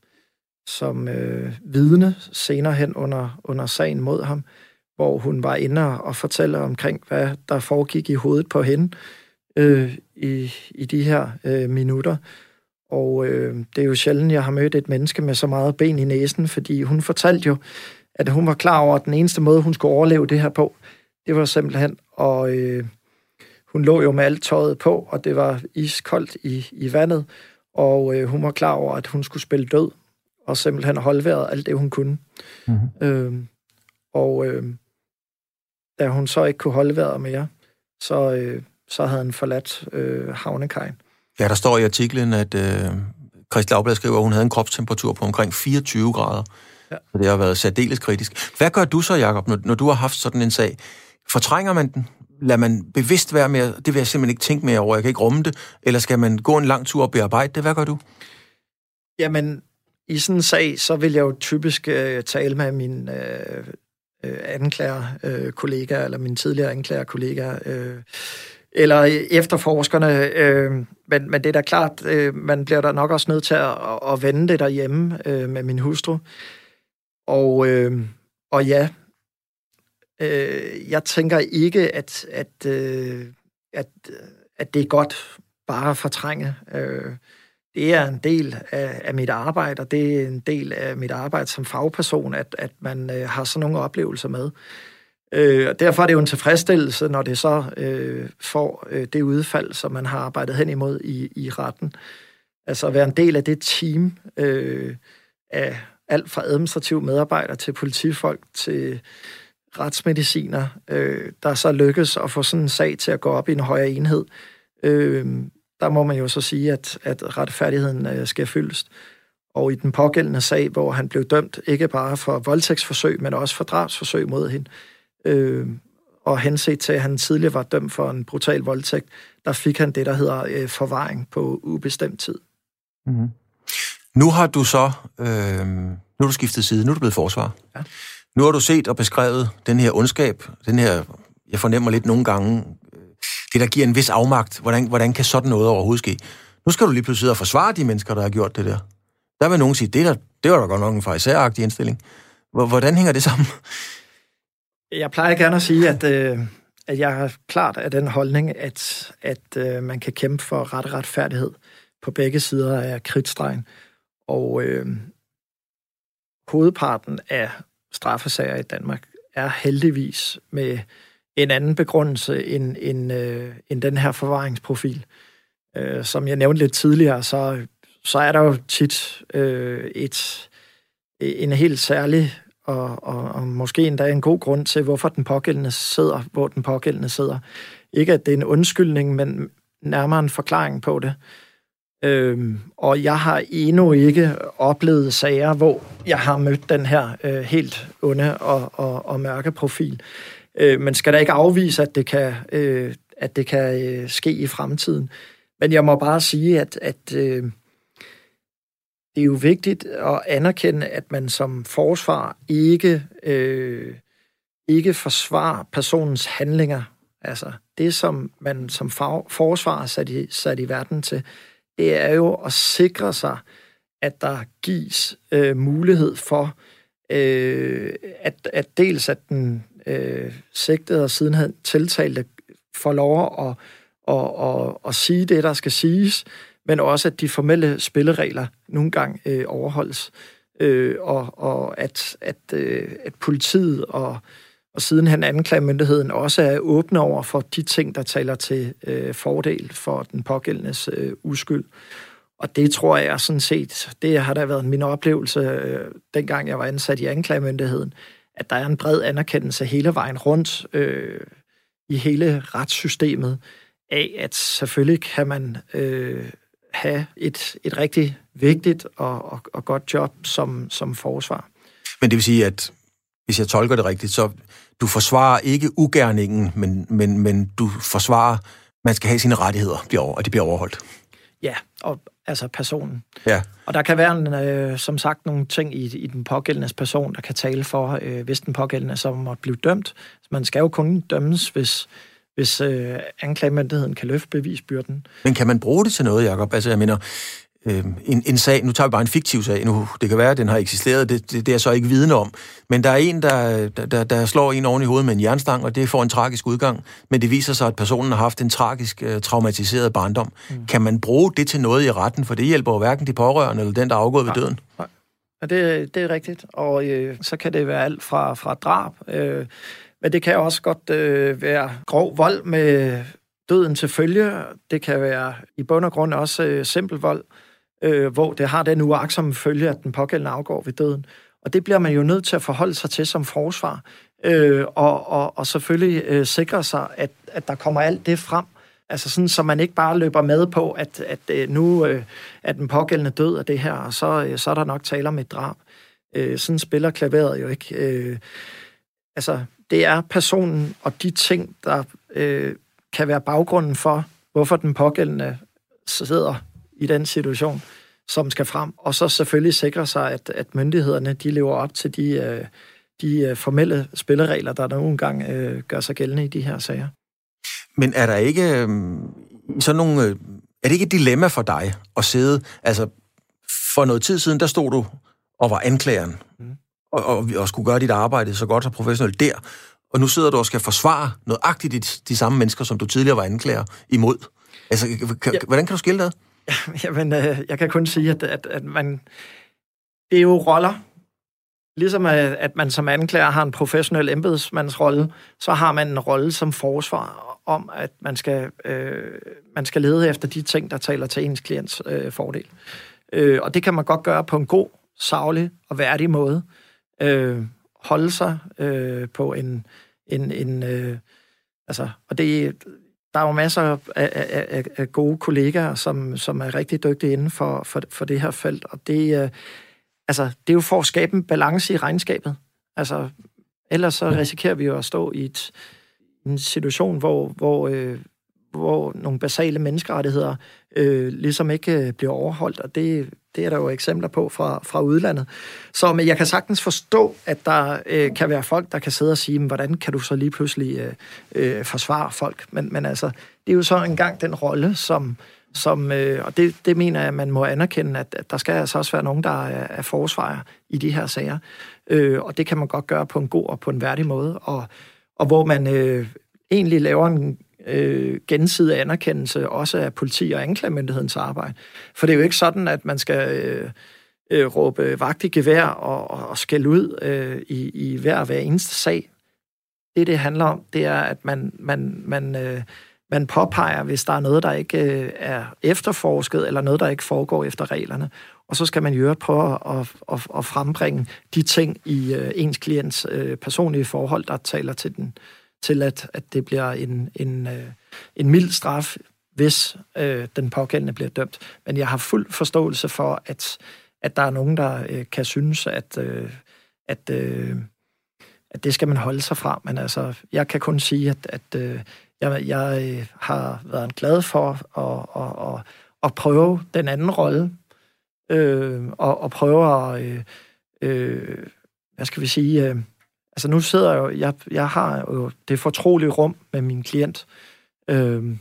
som øh, vidne senere hen under, under sagen mod ham, hvor hun var inde og fortælle omkring, hvad der foregik i hovedet på hende øh, i, i de her øh, minutter. Og øh, det er jo sjældent, jeg har mødt et menneske med så meget ben i næsen, fordi hun fortalte jo, at hun var klar over, at den eneste måde, hun skulle overleve det her på, det var simpelthen, og øh, hun lå jo med alt tøjet på, og det var iskoldt i, i vandet, og øh, hun var klar over, at hun skulle spille død, og simpelthen holde vejret alt det, hun kunne. Mm-hmm. Øh, og øh, da hun så ikke kunne holde vejret mere, så, øh, så havde han forladt øh, havnekajen. Ja, der står i artiklen, at øh, Christi Lavblad skriver, at hun havde en kropstemperatur på omkring 24 grader. Ja. Så det har været særdeles kritisk. Hvad gør du så, Jacob, når, når du har haft sådan en sag? Fortrænger man den? Lad man bevidst være med, det vil jeg simpelthen ikke tænke mere over, jeg kan ikke rumme det, eller skal man gå en lang tur og bearbejde det? Hvad gør du? Jamen, i sådan en sag, så vil jeg jo typisk øh, tale med min øh, øh, anklagerkollega, øh, eller min tidligere anklagerkollega, øh, eller efterforskerne. Øh, men, men det er da klart, øh, man bliver da nok også nødt til at, at vende det derhjemme øh, med min hustru. Og, øh, og ja, øh, jeg tænker ikke, at, at, øh, at, at det er godt bare at fortrænge. Øh, det er en del af, af mit arbejde, og det er en del af mit arbejde som fagperson, at, at man øh, har sådan nogle oplevelser med. Øh, og derfor er det jo en tilfredsstillelse, når det så øh, får øh, det udfald, som man har arbejdet hen imod i, i retten. Altså at være en del af det team øh, af alt fra administrative medarbejdere til politifolk til retsmediciner, øh, der så lykkes at få sådan en sag til at gå op i en højere enhed. Øh, der må man jo så sige, at, at retfærdigheden øh, skal fyldes. Og i den pågældende sag, hvor han blev dømt ikke bare for voldtægtsforsøg, men også for drabsforsøg mod hende, øh, og henset til, at han tidligere var dømt for en brutal voldtægt, der fik han det, der hedder øh, forvaring på ubestemt tid. Mm-hmm. Nu har du så, øh, nu har du skiftet side, nu er du blevet forsvar. Ja. Nu har du set og beskrevet den her ondskab, den her, jeg fornemmer lidt nogle gange, det der giver en vis afmagt. Hvordan, hvordan kan sådan noget overhovedet ske? Nu skal du lige pludselig forsvare de mennesker, der har gjort det der. Der vil nogen sige, det, der, det var da godt nok en farisæragtig indstilling. Hvordan hænger det sammen? Jeg plejer gerne at sige, at, øh, at jeg er klart af den holdning, at, at øh, man kan kæmpe for ret retfærdighed på begge sider af kridtstregen. Og øh, hovedparten af straffesager i Danmark er heldigvis med en anden begrundelse end, end, øh, end den her forvaringsprofil. Øh, som jeg nævnte lidt tidligere, så, så er der jo tit øh, et, en helt særlig og, og, og måske endda en god grund til, hvorfor den pågældende sidder, hvor den pågældende sidder. Ikke at det er en undskyldning, men nærmere en forklaring på det. Øhm, og jeg har endnu ikke oplevet sager, hvor jeg har mødt den her øh, helt onde og, og, og mørke profil. Øh, man skal da ikke afvise, at det kan, øh, at det kan øh, ske i fremtiden. Men jeg må bare sige, at, at øh, det er jo vigtigt at anerkende, at man som forsvar ikke, øh, ikke forsvarer personens handlinger. Altså det, som man som forsvar er sat i, sat i verden til, det er jo at sikre sig, at der gives øh, mulighed for, øh, at, at dels at den øh, sigtede og sidenhen tiltalte får lov at, at, at, at sige det, der skal siges, men også at de formelle spilleregler nogle gange øh, overholdes, øh, og, og at, at, øh, at politiet og, og sidenhen anklagemyndigheden også er åbne over for de ting, der taler til øh, fordel for den pågældendes øh, uskyld. Og det tror jeg sådan set, det har da været min oplevelse, øh, dengang jeg var ansat i anklagemyndigheden, at der er en bred anerkendelse hele vejen rundt øh, i hele retssystemet af, at selvfølgelig kan man øh, have et, et rigtig vigtigt og, og, og godt job som, som forsvar. Men det vil sige, at hvis jeg tolker det rigtigt, så du forsvarer ikke ugerningen, men, men, men du forsvarer, man skal have sine rettigheder, og de bliver overholdt. Ja, og altså personen. Ja. Og der kan være, en, øh, som sagt, nogle ting i, i den pågældende person, der kan tale for, øh, hvis den pågældende så måtte blive dømt. Man skal jo kun dømmes, hvis, hvis øh, anklagemyndigheden kan løfte bevisbyrden. Men kan man bruge det til noget, Jacob? Altså, jeg mener, øh, en, en sag, nu tager vi bare en fiktiv sag, nu, det kan være, at den har eksisteret, det, det, det er jeg så ikke vidne om, men der er en, der, der, der slår en oven i hovedet med en jernstang, og det får en tragisk udgang, men det viser sig, at personen har haft en tragisk, uh, traumatiseret barndom. Mm. Kan man bruge det til noget i retten, for det hjælper jo hverken de pårørende eller den, der er afgået ved døden? Nej. Ja, det, det er rigtigt, og øh, så kan det være alt fra, fra drab, øh, men det kan også godt øh, være grov vold med døden til følge. Det kan være i bund og grund også øh, simpel vold, øh, Øh, hvor det har den uaksomme følge, at den pågældende afgår ved døden. Og det bliver man jo nødt til at forholde sig til som forsvar, øh, og, og, og selvfølgelig øh, sikre sig, at, at der kommer alt det frem, Altså sådan, så man ikke bare løber med på, at, at øh, nu øh, er den pågældende død af det her, og så, øh, så er der nok tale om et drab. Øh, sådan spiller klaveret jo ikke. Øh, altså, det er personen og de ting, der øh, kan være baggrunden for, hvorfor den pågældende sidder i den situation, som skal frem. Og så selvfølgelig sikre sig, at, at myndighederne de lever op til de, øh, de øh, formelle spilleregler, der nogle gange øh, gør sig gældende i de her sager. Men er der ikke øh, sådan nogle... Øh, er det ikke et dilemma for dig at sidde... Altså, for noget tid siden, der stod du og var anklageren, mm. og, og, og skulle gøre dit arbejde så godt og professionelt der, og nu sidder du og skal forsvare nøjagtigt de, de samme mennesker, som du tidligere var anklager imod. Altså, kan, ja. hvordan kan du skille det? Jamen, øh, jeg kan kun sige, at, at, at man... Det er jo roller. Ligesom at, at man som anklager har en professionel embedsmandsrolle, så har man en rolle som forsvar om, at man skal, øh, man skal lede efter de ting, der taler til ens klients øh, fordel. Øh, og det kan man godt gøre på en god, savlig og værdig måde. Øh, holde sig øh, på en... en, en øh, altså, og det, der er jo masser af, af, af, af gode kollegaer, som, som er rigtig dygtige inden for, for, for det her felt, og det, øh, altså, det er jo for at skabe en balance i regnskabet. Altså, ellers så risikerer vi jo at stå i et, en situation, hvor, hvor, øh, hvor nogle basale menneskerettigheder øh, ligesom ikke øh, bliver overholdt, og det, det er der jo eksempler på fra, fra udlandet. Så men jeg kan sagtens forstå, at der øh, kan være folk, der kan sidde og sige, men, hvordan kan du så lige pludselig øh, øh, forsvare folk? Men, men altså, det er jo så engang den rolle, som, som øh, og det, det mener jeg, at man må anerkende, at, at der skal altså også være nogen, der er, er forsvarer i de her sager. Øh, og det kan man godt gøre på en god og på en værdig måde, og, og hvor man øh, egentlig laver en øh, gensidig anerkendelse også af politi- og anklagemyndighedens arbejde. For det er jo ikke sådan, at man skal øh, øh, råbe vagt i gevær og, og, og skælde ud øh, i, i hver og hver eneste sag. Det, det handler om, det er, at man, man, man, øh, man påpeger, hvis der er noget, der ikke øh, er efterforsket, eller noget, der ikke foregår efter reglerne. Og så skal man jo prøve at, at, at frembringe de ting i øh, ens klients øh, personlige forhold, der taler til den, øh, til, at, at det bliver en, en, øh, en mild straf, hvis øh, den pågældende bliver dømt. Men jeg har fuld forståelse for, at, at der er nogen, der øh, kan synes, at, øh, at, øh, at det skal man holde sig fra. Men altså, jeg kan kun sige, at, at øh, jeg, jeg øh, har været glad for at, at, at, at prøve den anden rolle, øh, og, og prøve at, øh, øh, hvad skal vi sige... Øh, Altså nu sidder jeg jo, jeg, jeg har jo det fortrolige rum med min klient, øhm,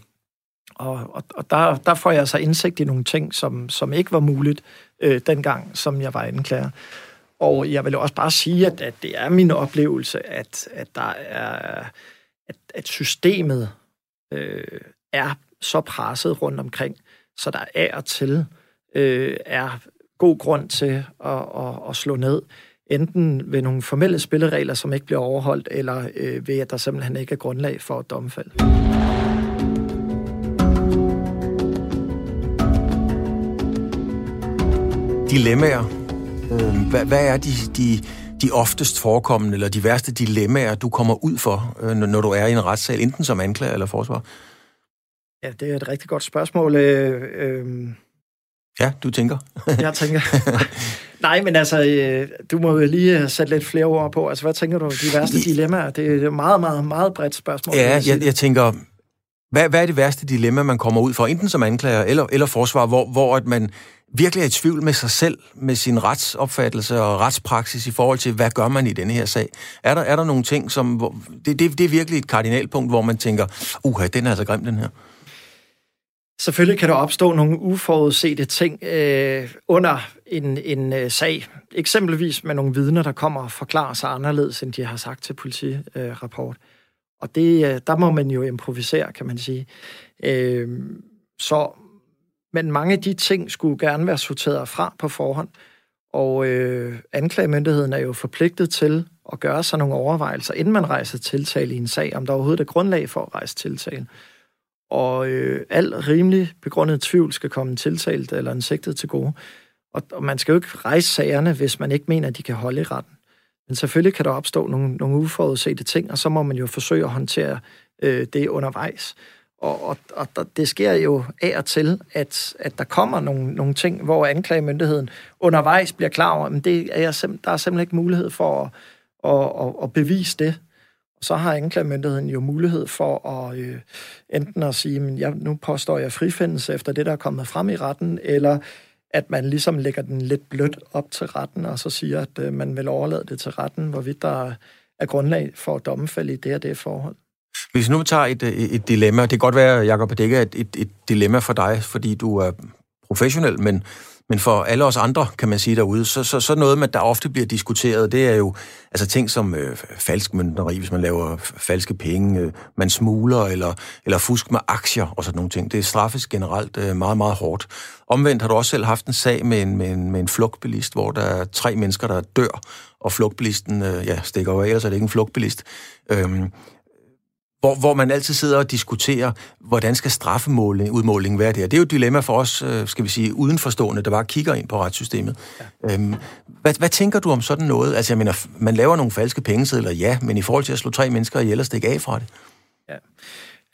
og, og, og der, der får jeg så indsigt i nogle ting, som, som ikke var muligt øh, dengang, som jeg var anklager. Og jeg vil også bare sige, at, at det er min oplevelse, at, at der er at, at systemet øh, er så presset rundt omkring, så der er og til øh, er god grund til at, at, at slå ned enten ved nogle formelle spilleregler, som ikke bliver overholdt, eller øh, ved, at der simpelthen ikke er grundlag for et domfald. Dilemmaer. Øh, hvad, hvad er de, de, de oftest forekommende, eller de værste dilemmaer, du kommer ud for, øh, når du er i en retssal, enten som anklager eller forsvar? Ja, det er et rigtig godt spørgsmål. Øh, øh, Ja, du tænker. jeg tænker. Nej, men altså, øh, du må jo lige sætte lidt flere ord på. Altså, hvad tænker du? De værste dilemmaer? Det er et meget, meget, meget bredt spørgsmål. Ja, jeg, jeg, jeg tænker, hvad, hvad er det værste dilemma, man kommer ud for, enten som anklager eller, eller forsvar, hvor, hvor at man virkelig er i tvivl med sig selv, med sin retsopfattelse og retspraksis i forhold til, hvad gør man i denne her sag? Er der, er der nogle ting, som... Hvor, det, det, det er virkelig et kardinalpunkt, hvor man tænker, uha, den er altså grim, den her. Selvfølgelig kan der opstå nogle uforudsete ting øh, under en, en øh, sag. Eksempelvis med nogle vidner, der kommer og forklarer sig anderledes, end de har sagt til politirapport. Øh, og det, øh, der må man jo improvisere, kan man sige. Øh, så, men mange af de ting skulle gerne være sorteret fra på forhånd. Og øh, anklagemyndigheden er jo forpligtet til at gøre sig nogle overvejelser, inden man rejser tiltale i en sag, om der overhovedet er grundlag for at rejse tiltale. Og øh, al rimelig begrundet tvivl skal komme en tiltalt eller en sigtet til gode. Og, og man skal jo ikke rejse sagerne, hvis man ikke mener, at de kan holde i retten. Men selvfølgelig kan der opstå nogle, nogle uforudsete ting, og så må man jo forsøge at håndtere øh, det undervejs. Og, og, og der, det sker jo af og til, at, at der kommer nogle, nogle ting, hvor anklagemyndigheden undervejs bliver klar over, at det er jeg sim- der er simpelthen ikke mulighed for at, at, at, at bevise det. Og så har anklagemyndigheden jo mulighed for at øh, enten at sige, at jeg, nu påstår jeg frifindelse efter det, der er kommet frem i retten, eller at man ligesom lægger den lidt blødt op til retten, og så siger, at øh, man vil overlade det til retten, hvorvidt der er grundlag for at domfælde i det og det forhold. Hvis nu tager et, et, et dilemma, det kan godt være, Jacob, at det ikke er et, et, et dilemma for dig, fordi du er professionel, men men for alle os andre, kan man sige derude, så, så, så noget, med, der ofte bliver diskuteret, det er jo altså ting som øh, falsk møntneri, hvis man laver falske penge, øh, man smuler eller, eller fusk med aktier og sådan nogle ting. Det straffes generelt øh, meget, meget hårdt. Omvendt har du også selv haft en sag med en, med en, med en flugtbilist, hvor der er tre mennesker, der dør, og flugtbilisten øh, ja, stikker over, ellers er det ikke en flugtbilist. Øhm, hvor, hvor man altid sidder og diskuterer, hvordan skal straffeudmålingen være der. Det er jo et dilemma for os, øh, skal vi sige, udenforstående, der bare kigger ind på retssystemet. Ja. Øhm, hvad, hvad tænker du om sådan noget? Altså, jeg mener, man laver nogle falske pengesedler, ja, men i forhold til at slå tre mennesker ihjel og stikke af fra det? Ja.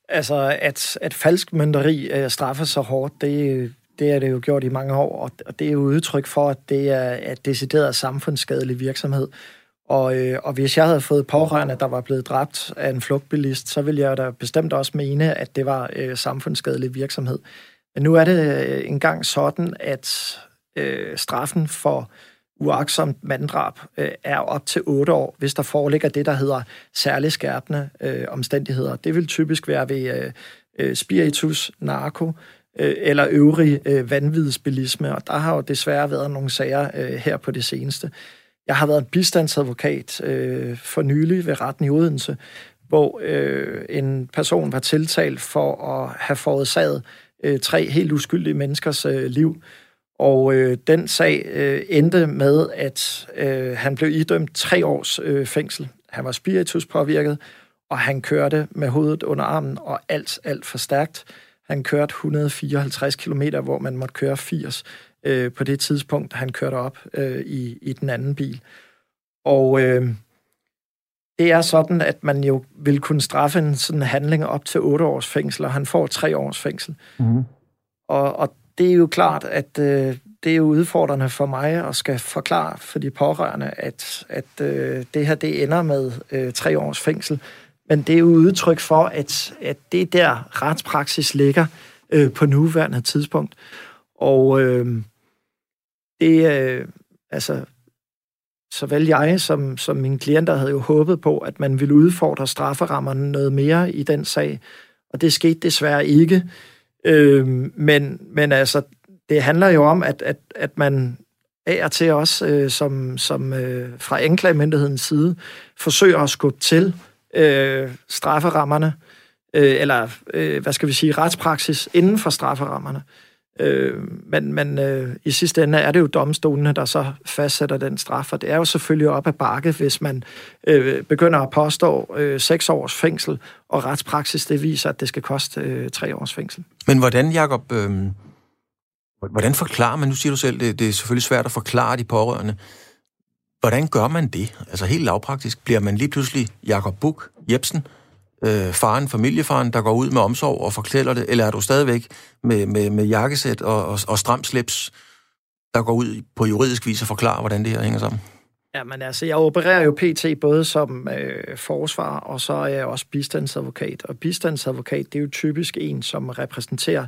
Altså, at, at falsk mønteri uh, straffer så hårdt, det, det er det jo gjort i mange år, og det er jo udtryk for, at det er at decideret samfundsskadelig virksomhed. Og, øh, og hvis jeg havde fået pårørende, der var blevet dræbt af en flugtbilist, så ville jeg da bestemt også mene, at det var øh, samfundsskadelig virksomhed. Men nu er det øh, engang sådan, at øh, straffen for uaksomt manddrab øh, er op til 8 år, hvis der foreligger det, der hedder særlig skærpende øh, omstændigheder. Det vil typisk være ved øh, øh spiritus, narko øh, eller øvrig øh, vanvidsbilisme, og der har jo desværre været nogle sager øh, her på det seneste. Jeg har været bistandsadvokat øh, for nylig ved retten i Odense, hvor øh, en person var tiltalt for at have forårsaget øh, tre helt uskyldige menneskers øh, liv. Og øh, den sag øh, endte med, at øh, han blev idømt tre års øh, fængsel. Han var spiritus påvirket, og han kørte med hovedet under armen, og alt, alt for stærkt. Han kørte 154 km, hvor man måtte køre 80 øh, på det tidspunkt, han kørte op øh, i, i den anden bil. Og øh, det er sådan, at man jo vil kunne straffe en sådan handling op til 8 års fængsel, og han får 3 års fængsel. Mm. Og, og det er jo klart, at øh, det er jo udfordrende for mig at skal forklare for de pårørende, at, at øh, det her det ender med øh, tre års fængsel. Men det er jo udtryk for, at, at det der retspraksis ligger øh, på nuværende tidspunkt. Og øh, det, øh, altså, såvel jeg som, som mine klienter havde jo håbet på, at man ville udfordre strafferammerne noget mere i den sag, og det skete desværre ikke. Øh, men, men altså, det handler jo om, at, at, at man af og til også, øh, som, som øh, fra anklagemyndighedens side, forsøger at skubbe til øh, strafferammerne, øh, eller øh, hvad skal vi sige, retspraksis inden for strafferammerne. Øh, men men øh, i sidste ende er det jo domstolene, der så fastsætter den straf, og det er jo selvfølgelig op ad bakke, hvis man øh, begynder at påstå øh, seks års fængsel, og retspraksis det viser, at det skal koste øh, tre års fængsel. Men hvordan, Jacob, øh, hvordan forklarer man, nu siger du selv, det, det er selvfølgelig svært at forklare de pårørende, hvordan gør man det? Altså helt lavpraktisk, bliver man lige pludselig Jacob Buk Jebsen, øh, faren, familiefaren, der går ud med omsorg og forklæder det, eller er du stadigvæk med, med, med jakkesæt og, og, og stram slips, der går ud på juridisk vis og forklarer, hvordan det her hænger sammen? Ja, men altså, jeg opererer jo PT både som øh, forsvar, og så er jeg også bistandsadvokat. Og bistandsadvokat, det er jo typisk en, som repræsenterer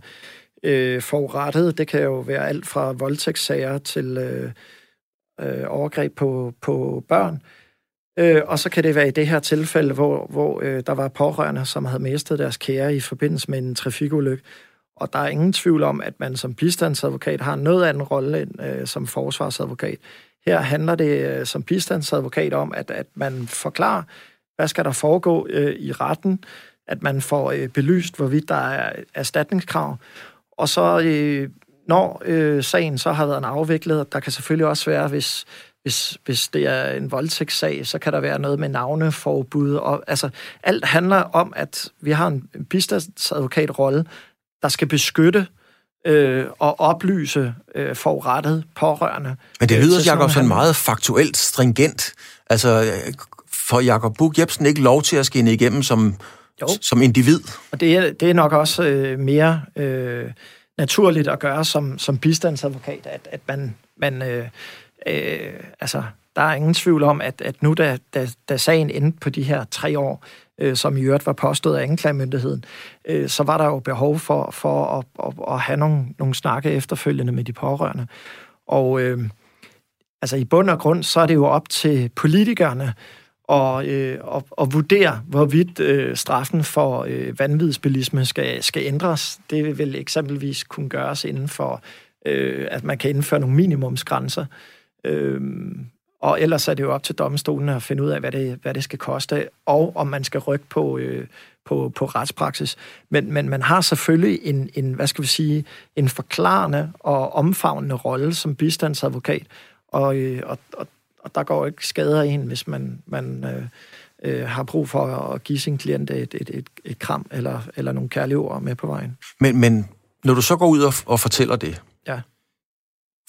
øh, forurettet. Det kan jo være alt fra voldtægtssager til øh, øh, overgreb på, på børn. Øh, Øh, og så kan det være i det her tilfælde, hvor, hvor øh, der var pårørende, som havde mistet deres kære i forbindelse med en trafikulykke. Og der er ingen tvivl om, at man som bistandsadvokat har noget anden rolle end øh, som forsvarsadvokat. Her handler det øh, som bistandsadvokat om, at, at man forklarer, hvad skal der foregå øh, i retten, at man får øh, belyst, hvorvidt der er erstatningskrav, og så øh, når øh, sagen så har været en afviklet, der kan selvfølgelig også være, hvis, hvis, hvis det er en voldtægtssag, så kan der være noget med navneforbud. Og, altså, alt handler om, at vi har en bistandsadvokatrolle, der skal beskytte øh, og oplyse øh, forurettet pårørende. Men det lyder, Jacob, sådan meget faktuelt stringent. Altså, får Jacob Bug Jebsen ikke lov til at skinne igennem som, jo. som individ? Og det er, det er nok også øh, mere øh, naturligt at gøre som, som bistandsadvokat, at, at man, man øh, øh, altså, der er ingen tvivl om, at, at nu da, da, da sagen endte på de her tre år, øh, som i øvrigt var påstået af anklagemyndigheden, øh, så var der jo behov for, for at, at, at have nogle, nogle snakke efterfølgende med de pårørende. Og øh, altså i bund og grund, så er det jo op til politikerne og, øh, og, og vurdere, hvorvidt øh, straffen for øh, vanvidsbilisme skal, skal ændres. Det vil eksempelvis kunne gøres inden for, øh, at man kan indføre nogle minimumsgrænser. Øh, og ellers er det jo op til domstolen at finde ud af, hvad det, hvad det skal koste, og om man skal rykke på, øh, på, på retspraksis. Men, men man har selvfølgelig en, en, hvad skal vi sige, en forklarende og omfavnende rolle som bistandsadvokat, og, øh, og, og, og der går ikke skader ind, hvis man, man øh, øh, har brug for at give sin klient et, et, et, et kram eller, eller nogle kærlige ord med på vejen. Men, men når du så går ud og, og fortæller det, ja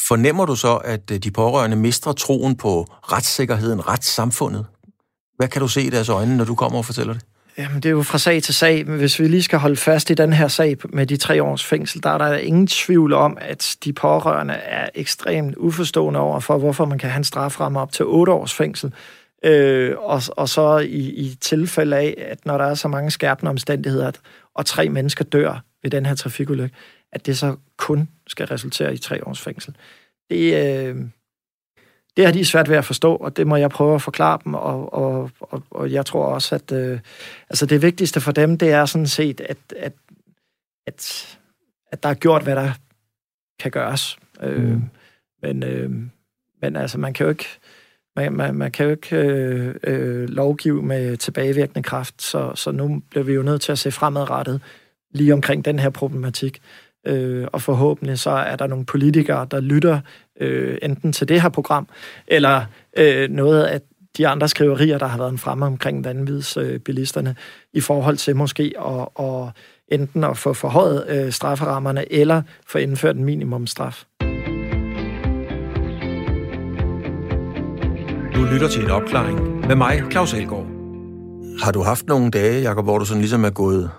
fornemmer du så, at øh, de pårørende mister troen på retssikkerheden, retssamfundet? Hvad kan du se i deres øjne, når du kommer og fortæller det? Jamen, det er jo fra sag til sag, men hvis vi lige skal holde fast i den her sag med de tre års fængsel, der er der ingen tvivl om, at de pårørende er ekstremt uforstående over for, hvorfor man kan have en straframme op til otte års fængsel. Øh, og, og så i, i tilfælde af, at når der er så mange skærpende omstændigheder, at, og tre mennesker dør ved den her trafikulykke, at det så kun skal resultere i tre års fængsel. Det, øh, det har de svært ved at forstå, og det må jeg prøve at forklare dem, og, og, og, og jeg tror også, at øh, altså det vigtigste for dem, det er sådan set, at, at, at, at der er gjort, hvad der kan gøres. Øh, mm. Øh, men, øh, men altså, man kan jo ikke, man, man, man kan jo ikke øh, øh, lovgive med tilbagevirkende kraft, så, så nu bliver vi jo nødt til at se fremadrettet lige omkring den her problematik. Øh, og forhåbentlig så er der nogle politikere, der lytter øh, enten til det her program, eller øh, noget af de andre skriverier, der har været en fremme omkring vanvidsbilisterne, øh, i forhold til måske at, at enten at få forhøjet øh, strafferammerne, eller få indført en minimumstraf. Du lytter til en opklaring med mig, Claus Elgaard. Har du haft nogle dage, Jacob, hvor du sådan ligesom er gået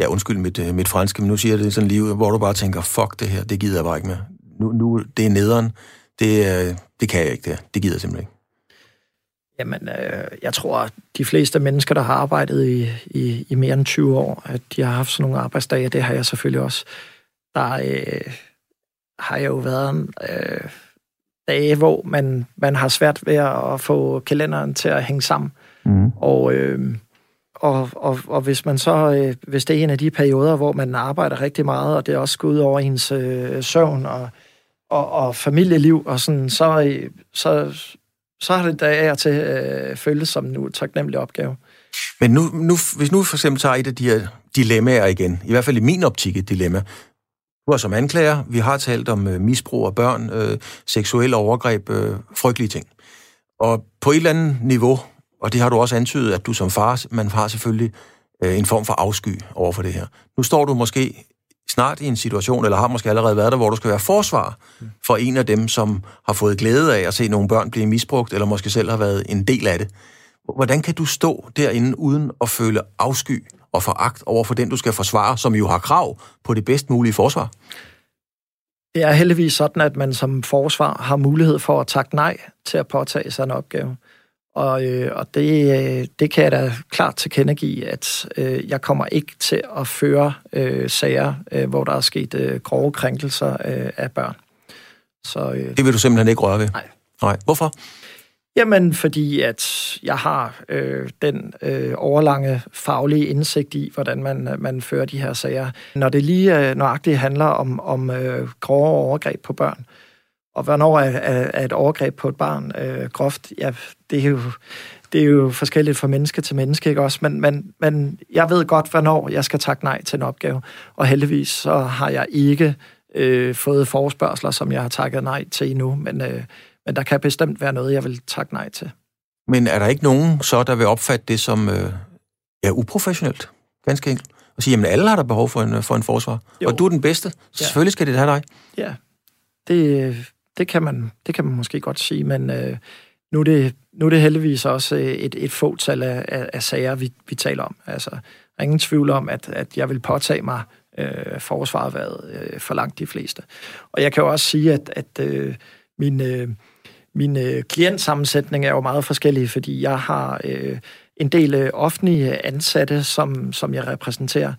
ja, undskyld mit, øh, mit franske, men nu siger jeg det sådan lige hvor du bare tænker, fuck det her, det gider jeg bare ikke med. Nu, nu det er nederen, det, det kan jeg ikke, det, det gider jeg simpelthen ikke. Jamen, øh, jeg tror, at de fleste mennesker, der har arbejdet i, i, i mere end 20 år, at de har haft sådan nogle arbejdsdage, det har jeg selvfølgelig også. Der øh, har jo været øh, dage, hvor man, man har svært ved at få kalenderen til at hænge sammen. Mm. Og øh, og, og, og hvis man så, øh, hvis det er en af de perioder, hvor man arbejder rigtig meget, og det også går ud over ens øh, søvn og, og, og familieliv, og sådan, så, øh, så, så har det da til øh, føles som en utaknemmelig opgave. Men nu, nu, hvis nu for eksempel tager et af de her dilemmaer igen, i hvert fald i min optik et dilemma, du er som anklager, vi har talt om øh, misbrug af børn, øh, seksuelle overgreb, øh, frygtelige ting. Og på et eller andet niveau, og det har du også antydet, at du som far, man har selvfølgelig øh, en form for afsky over for det her. Nu står du måske snart i en situation, eller har måske allerede været der, hvor du skal være forsvar for en af dem, som har fået glæde af at se nogle børn blive misbrugt, eller måske selv har været en del af det. Hvordan kan du stå derinde uden at føle afsky og foragt over for den, du skal forsvare, som jo har krav på det bedst mulige forsvar? Det er heldigvis sådan, at man som forsvar har mulighed for at takke nej til at påtage sig en opgave. Og, øh, og det, øh, det kan jeg da klart tilkendegive, at øh, jeg kommer ikke til at føre øh, sager, øh, hvor der er sket øh, grove krænkelser øh, af børn. Så, øh, det vil du simpelthen ikke røre ved? Nej. Nej. Hvorfor? Jamen, fordi at jeg har øh, den øh, overlange faglige indsigt i, hvordan man, man fører de her sager. Når det lige øh, nøjagtigt handler om, om øh, grove overgreb på børn, og hvornår er, er, er et overgreb på et barn øh, groft, ja, det er jo det er jo forskelligt fra menneske til menneske, ikke også? Men, men, men jeg ved godt, hvornår jeg skal takke nej til en opgave. Og heldigvis så har jeg ikke øh, fået forespørgseler, som jeg har takket nej til endnu. Men, øh, men der kan bestemt være noget, jeg vil takke nej til. Men er der ikke nogen så, der vil opfatte det som øh, ja, uprofessionelt? Ganske enkelt. Og sige, jamen alle har der behov for en, for en forsvar. Jo. Og du er den bedste. Så ja. selvfølgelig skal det have dig. Ja, det, det, kan, man, det kan man måske godt sige, men øh, nu, er det, nu er det heldigvis også øh, et, et fåtal af, af, af sager, vi, vi taler om. Altså, der er ingen tvivl om, at, at jeg vil påtage mig øh, forsvaret været øh, for langt de fleste. Og jeg kan jo også sige, at, at øh, min, øh, min øh, klientsammensætning er jo meget forskellig, fordi jeg har øh, en del øh, offentlige ansatte, som, som jeg repræsenterer,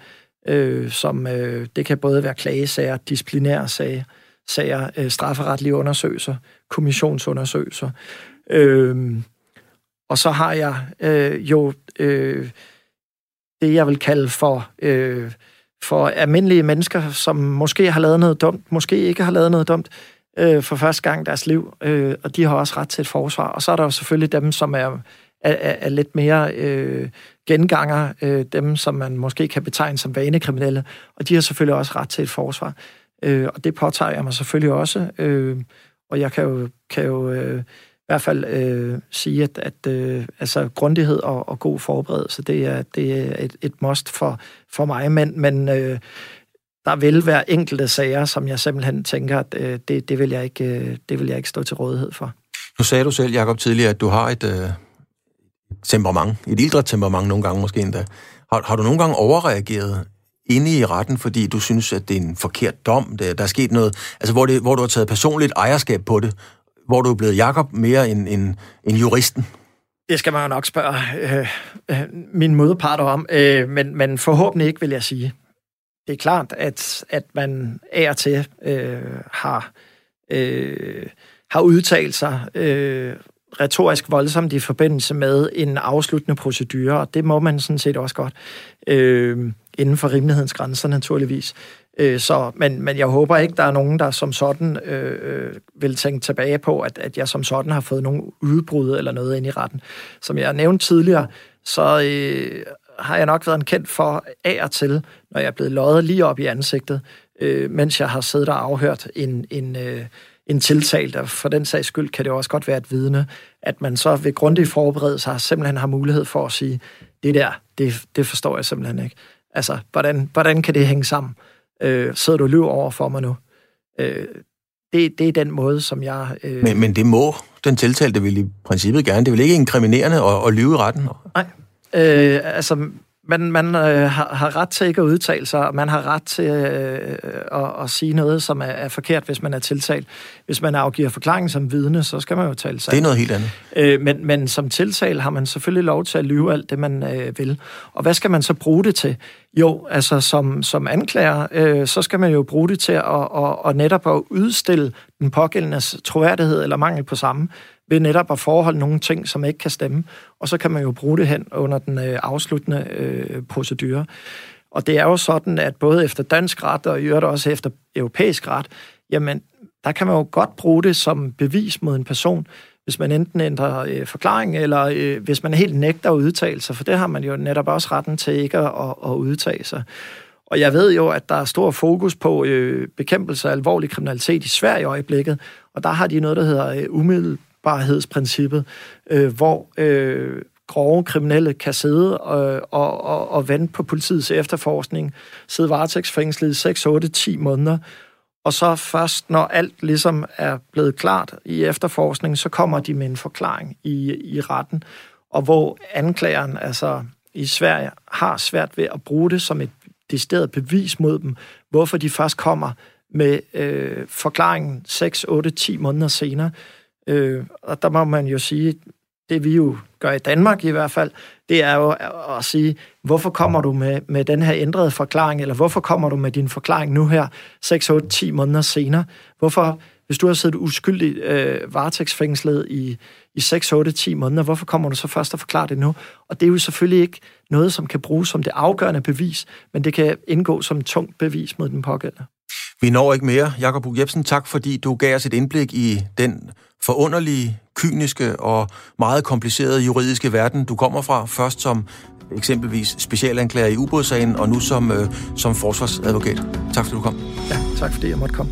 øh, som øh, det kan både være klagesager, disciplinære sager, sager øh, strafferetlige undersøgelser, kommissionsundersøgelser. Øh, og så har jeg øh, jo øh, det, jeg vil kalde for, øh, for almindelige mennesker, som måske har lavet noget dumt, måske ikke har lavet noget dumt, øh, for første gang i deres liv, øh, og de har også ret til et forsvar. Og så er der jo selvfølgelig dem, som er, er, er lidt mere øh, genganger, øh, dem som man måske kan betegne som vanekriminelle, og de har selvfølgelig også ret til et forsvar. Øh, og det påtager jeg mig selvfølgelig også, øh, og jeg kan jo, kan jo øh, i hvert fald øh, sige, at, at øh, altså, grundighed og, og god forberedelse, det er, det er et, et must for, for mig, men, men øh, der vil være enkelte sager, som jeg simpelthen tænker, at øh, det, det, vil jeg ikke, øh, det vil jeg ikke stå til rådighed for. Nu sagde du selv, Jacob, tidligere, at du har et øh, temperament, et ildre temperament nogle gange måske endda. Har, har du nogle gange overreageret inde i retten, fordi du synes, at det er en forkert dom, der, der er sket noget, altså hvor, det, hvor du har taget personligt ejerskab på det, hvor du er blevet Jakob mere end, end, end juristen? Det skal man jo nok spørge øh, øh, min modparter om, øh, men, men forhåbentlig ikke, vil jeg sige. Det er klart, at, at man af og til øh, har, øh, har udtalt sig øh, retorisk voldsomt i forbindelse med en afsluttende procedure, og det må man sådan set også godt, øh, inden for rimelighedens grænser naturligvis. Øh, så, men, men jeg håber ikke, der er nogen, der som sådan øh, øh, vil tænke tilbage på, at, at jeg som sådan har fået nogle udbrud eller noget ind i retten. Som jeg nævnte tidligere, så øh, har jeg nok været en kendt for af og til, når jeg er blevet løjet lige op i ansigtet, øh, mens jeg har siddet og afhørt en, en, øh, en tiltalt, og for den sags skyld kan det også godt være et vidne, at man så ved grundig forberedelse simpelthen har mulighed for at sige, det der, det, det forstår jeg simpelthen ikke. Altså, hvordan, hvordan kan det hænge sammen? Øh, sidder du løb over for mig nu? Øh, det, det er den måde, som jeg... Øh... Men, men det må den tiltalte vil i princippet gerne. Det vil ikke inkriminerende at, at lyve i retten? Nej, Øh, altså, man, man øh, har, har ret til ikke at udtale sig, og man har ret til øh, at, at sige noget, som er, er forkert, hvis man er tiltalt. Hvis man afgiver forklaring som vidne, så skal man jo tale sig. Det er noget helt andet. Øh, men, men som tiltal har man selvfølgelig lov til at lyve alt det, man øh, vil. Og hvad skal man så bruge det til? Jo, altså som, som anklager, øh, så skal man jo bruge det til at, at, at netop at udstille den pågældendes troværdighed eller mangel på samme ved netop at forholde nogle ting, som ikke kan stemme, og så kan man jo bruge det hen under den øh, afsluttende øh, procedure. Og det er jo sådan, at både efter dansk ret og i øvrigt også efter europæisk ret, jamen, der kan man jo godt bruge det som bevis mod en person, hvis man enten ændrer øh, forklaring, eller øh, hvis man helt nægter at udtale sig, for det har man jo netop også retten til ikke at, at, at udtale sig. Og jeg ved jo, at der er stor fokus på øh, bekæmpelse af alvorlig kriminalitet i Sverige i øjeblikket, og der har de noget, der hedder øh, umiddel, strafbarhedsprincippet, øh, hvor øh, grove kriminelle kan sidde og, og, og, og vente på politiets efterforskning, sidde varetægtsfængslet i 6, 8, 10 måneder, og så først, når alt ligesom er blevet klart i efterforskningen, så kommer de med en forklaring i, i retten, og hvor anklageren, altså i Sverige, har svært ved at bruge det som et decideret bevis mod dem, hvorfor de først kommer med øh, forklaringen 6, 8, 10 måneder senere. Øh, og der må man jo sige, det vi jo gør i Danmark i hvert fald, det er jo at sige, hvorfor kommer du med, med den her ændrede forklaring, eller hvorfor kommer du med din forklaring nu her, 6, 8, 10 måneder senere? Hvorfor Hvis du har siddet uskyldigt øh, varetægtsfængslet i, i 6, 8, 10 måneder, hvorfor kommer du så først og forklare det nu? Og det er jo selvfølgelig ikke noget, som kan bruges som det afgørende bevis, men det kan indgå som et tungt bevis mod den pågældende. Vi når ikke mere. Jakob Bug Jebsen, tak fordi du gav os et indblik i den forunderlige, kyniske og meget komplicerede juridiske verden, du kommer fra. Først som eksempelvis specialanklager i ubådssagen, og nu som, øh, som forsvarsadvokat. Tak fordi du kom. Ja, tak fordi jeg måtte komme.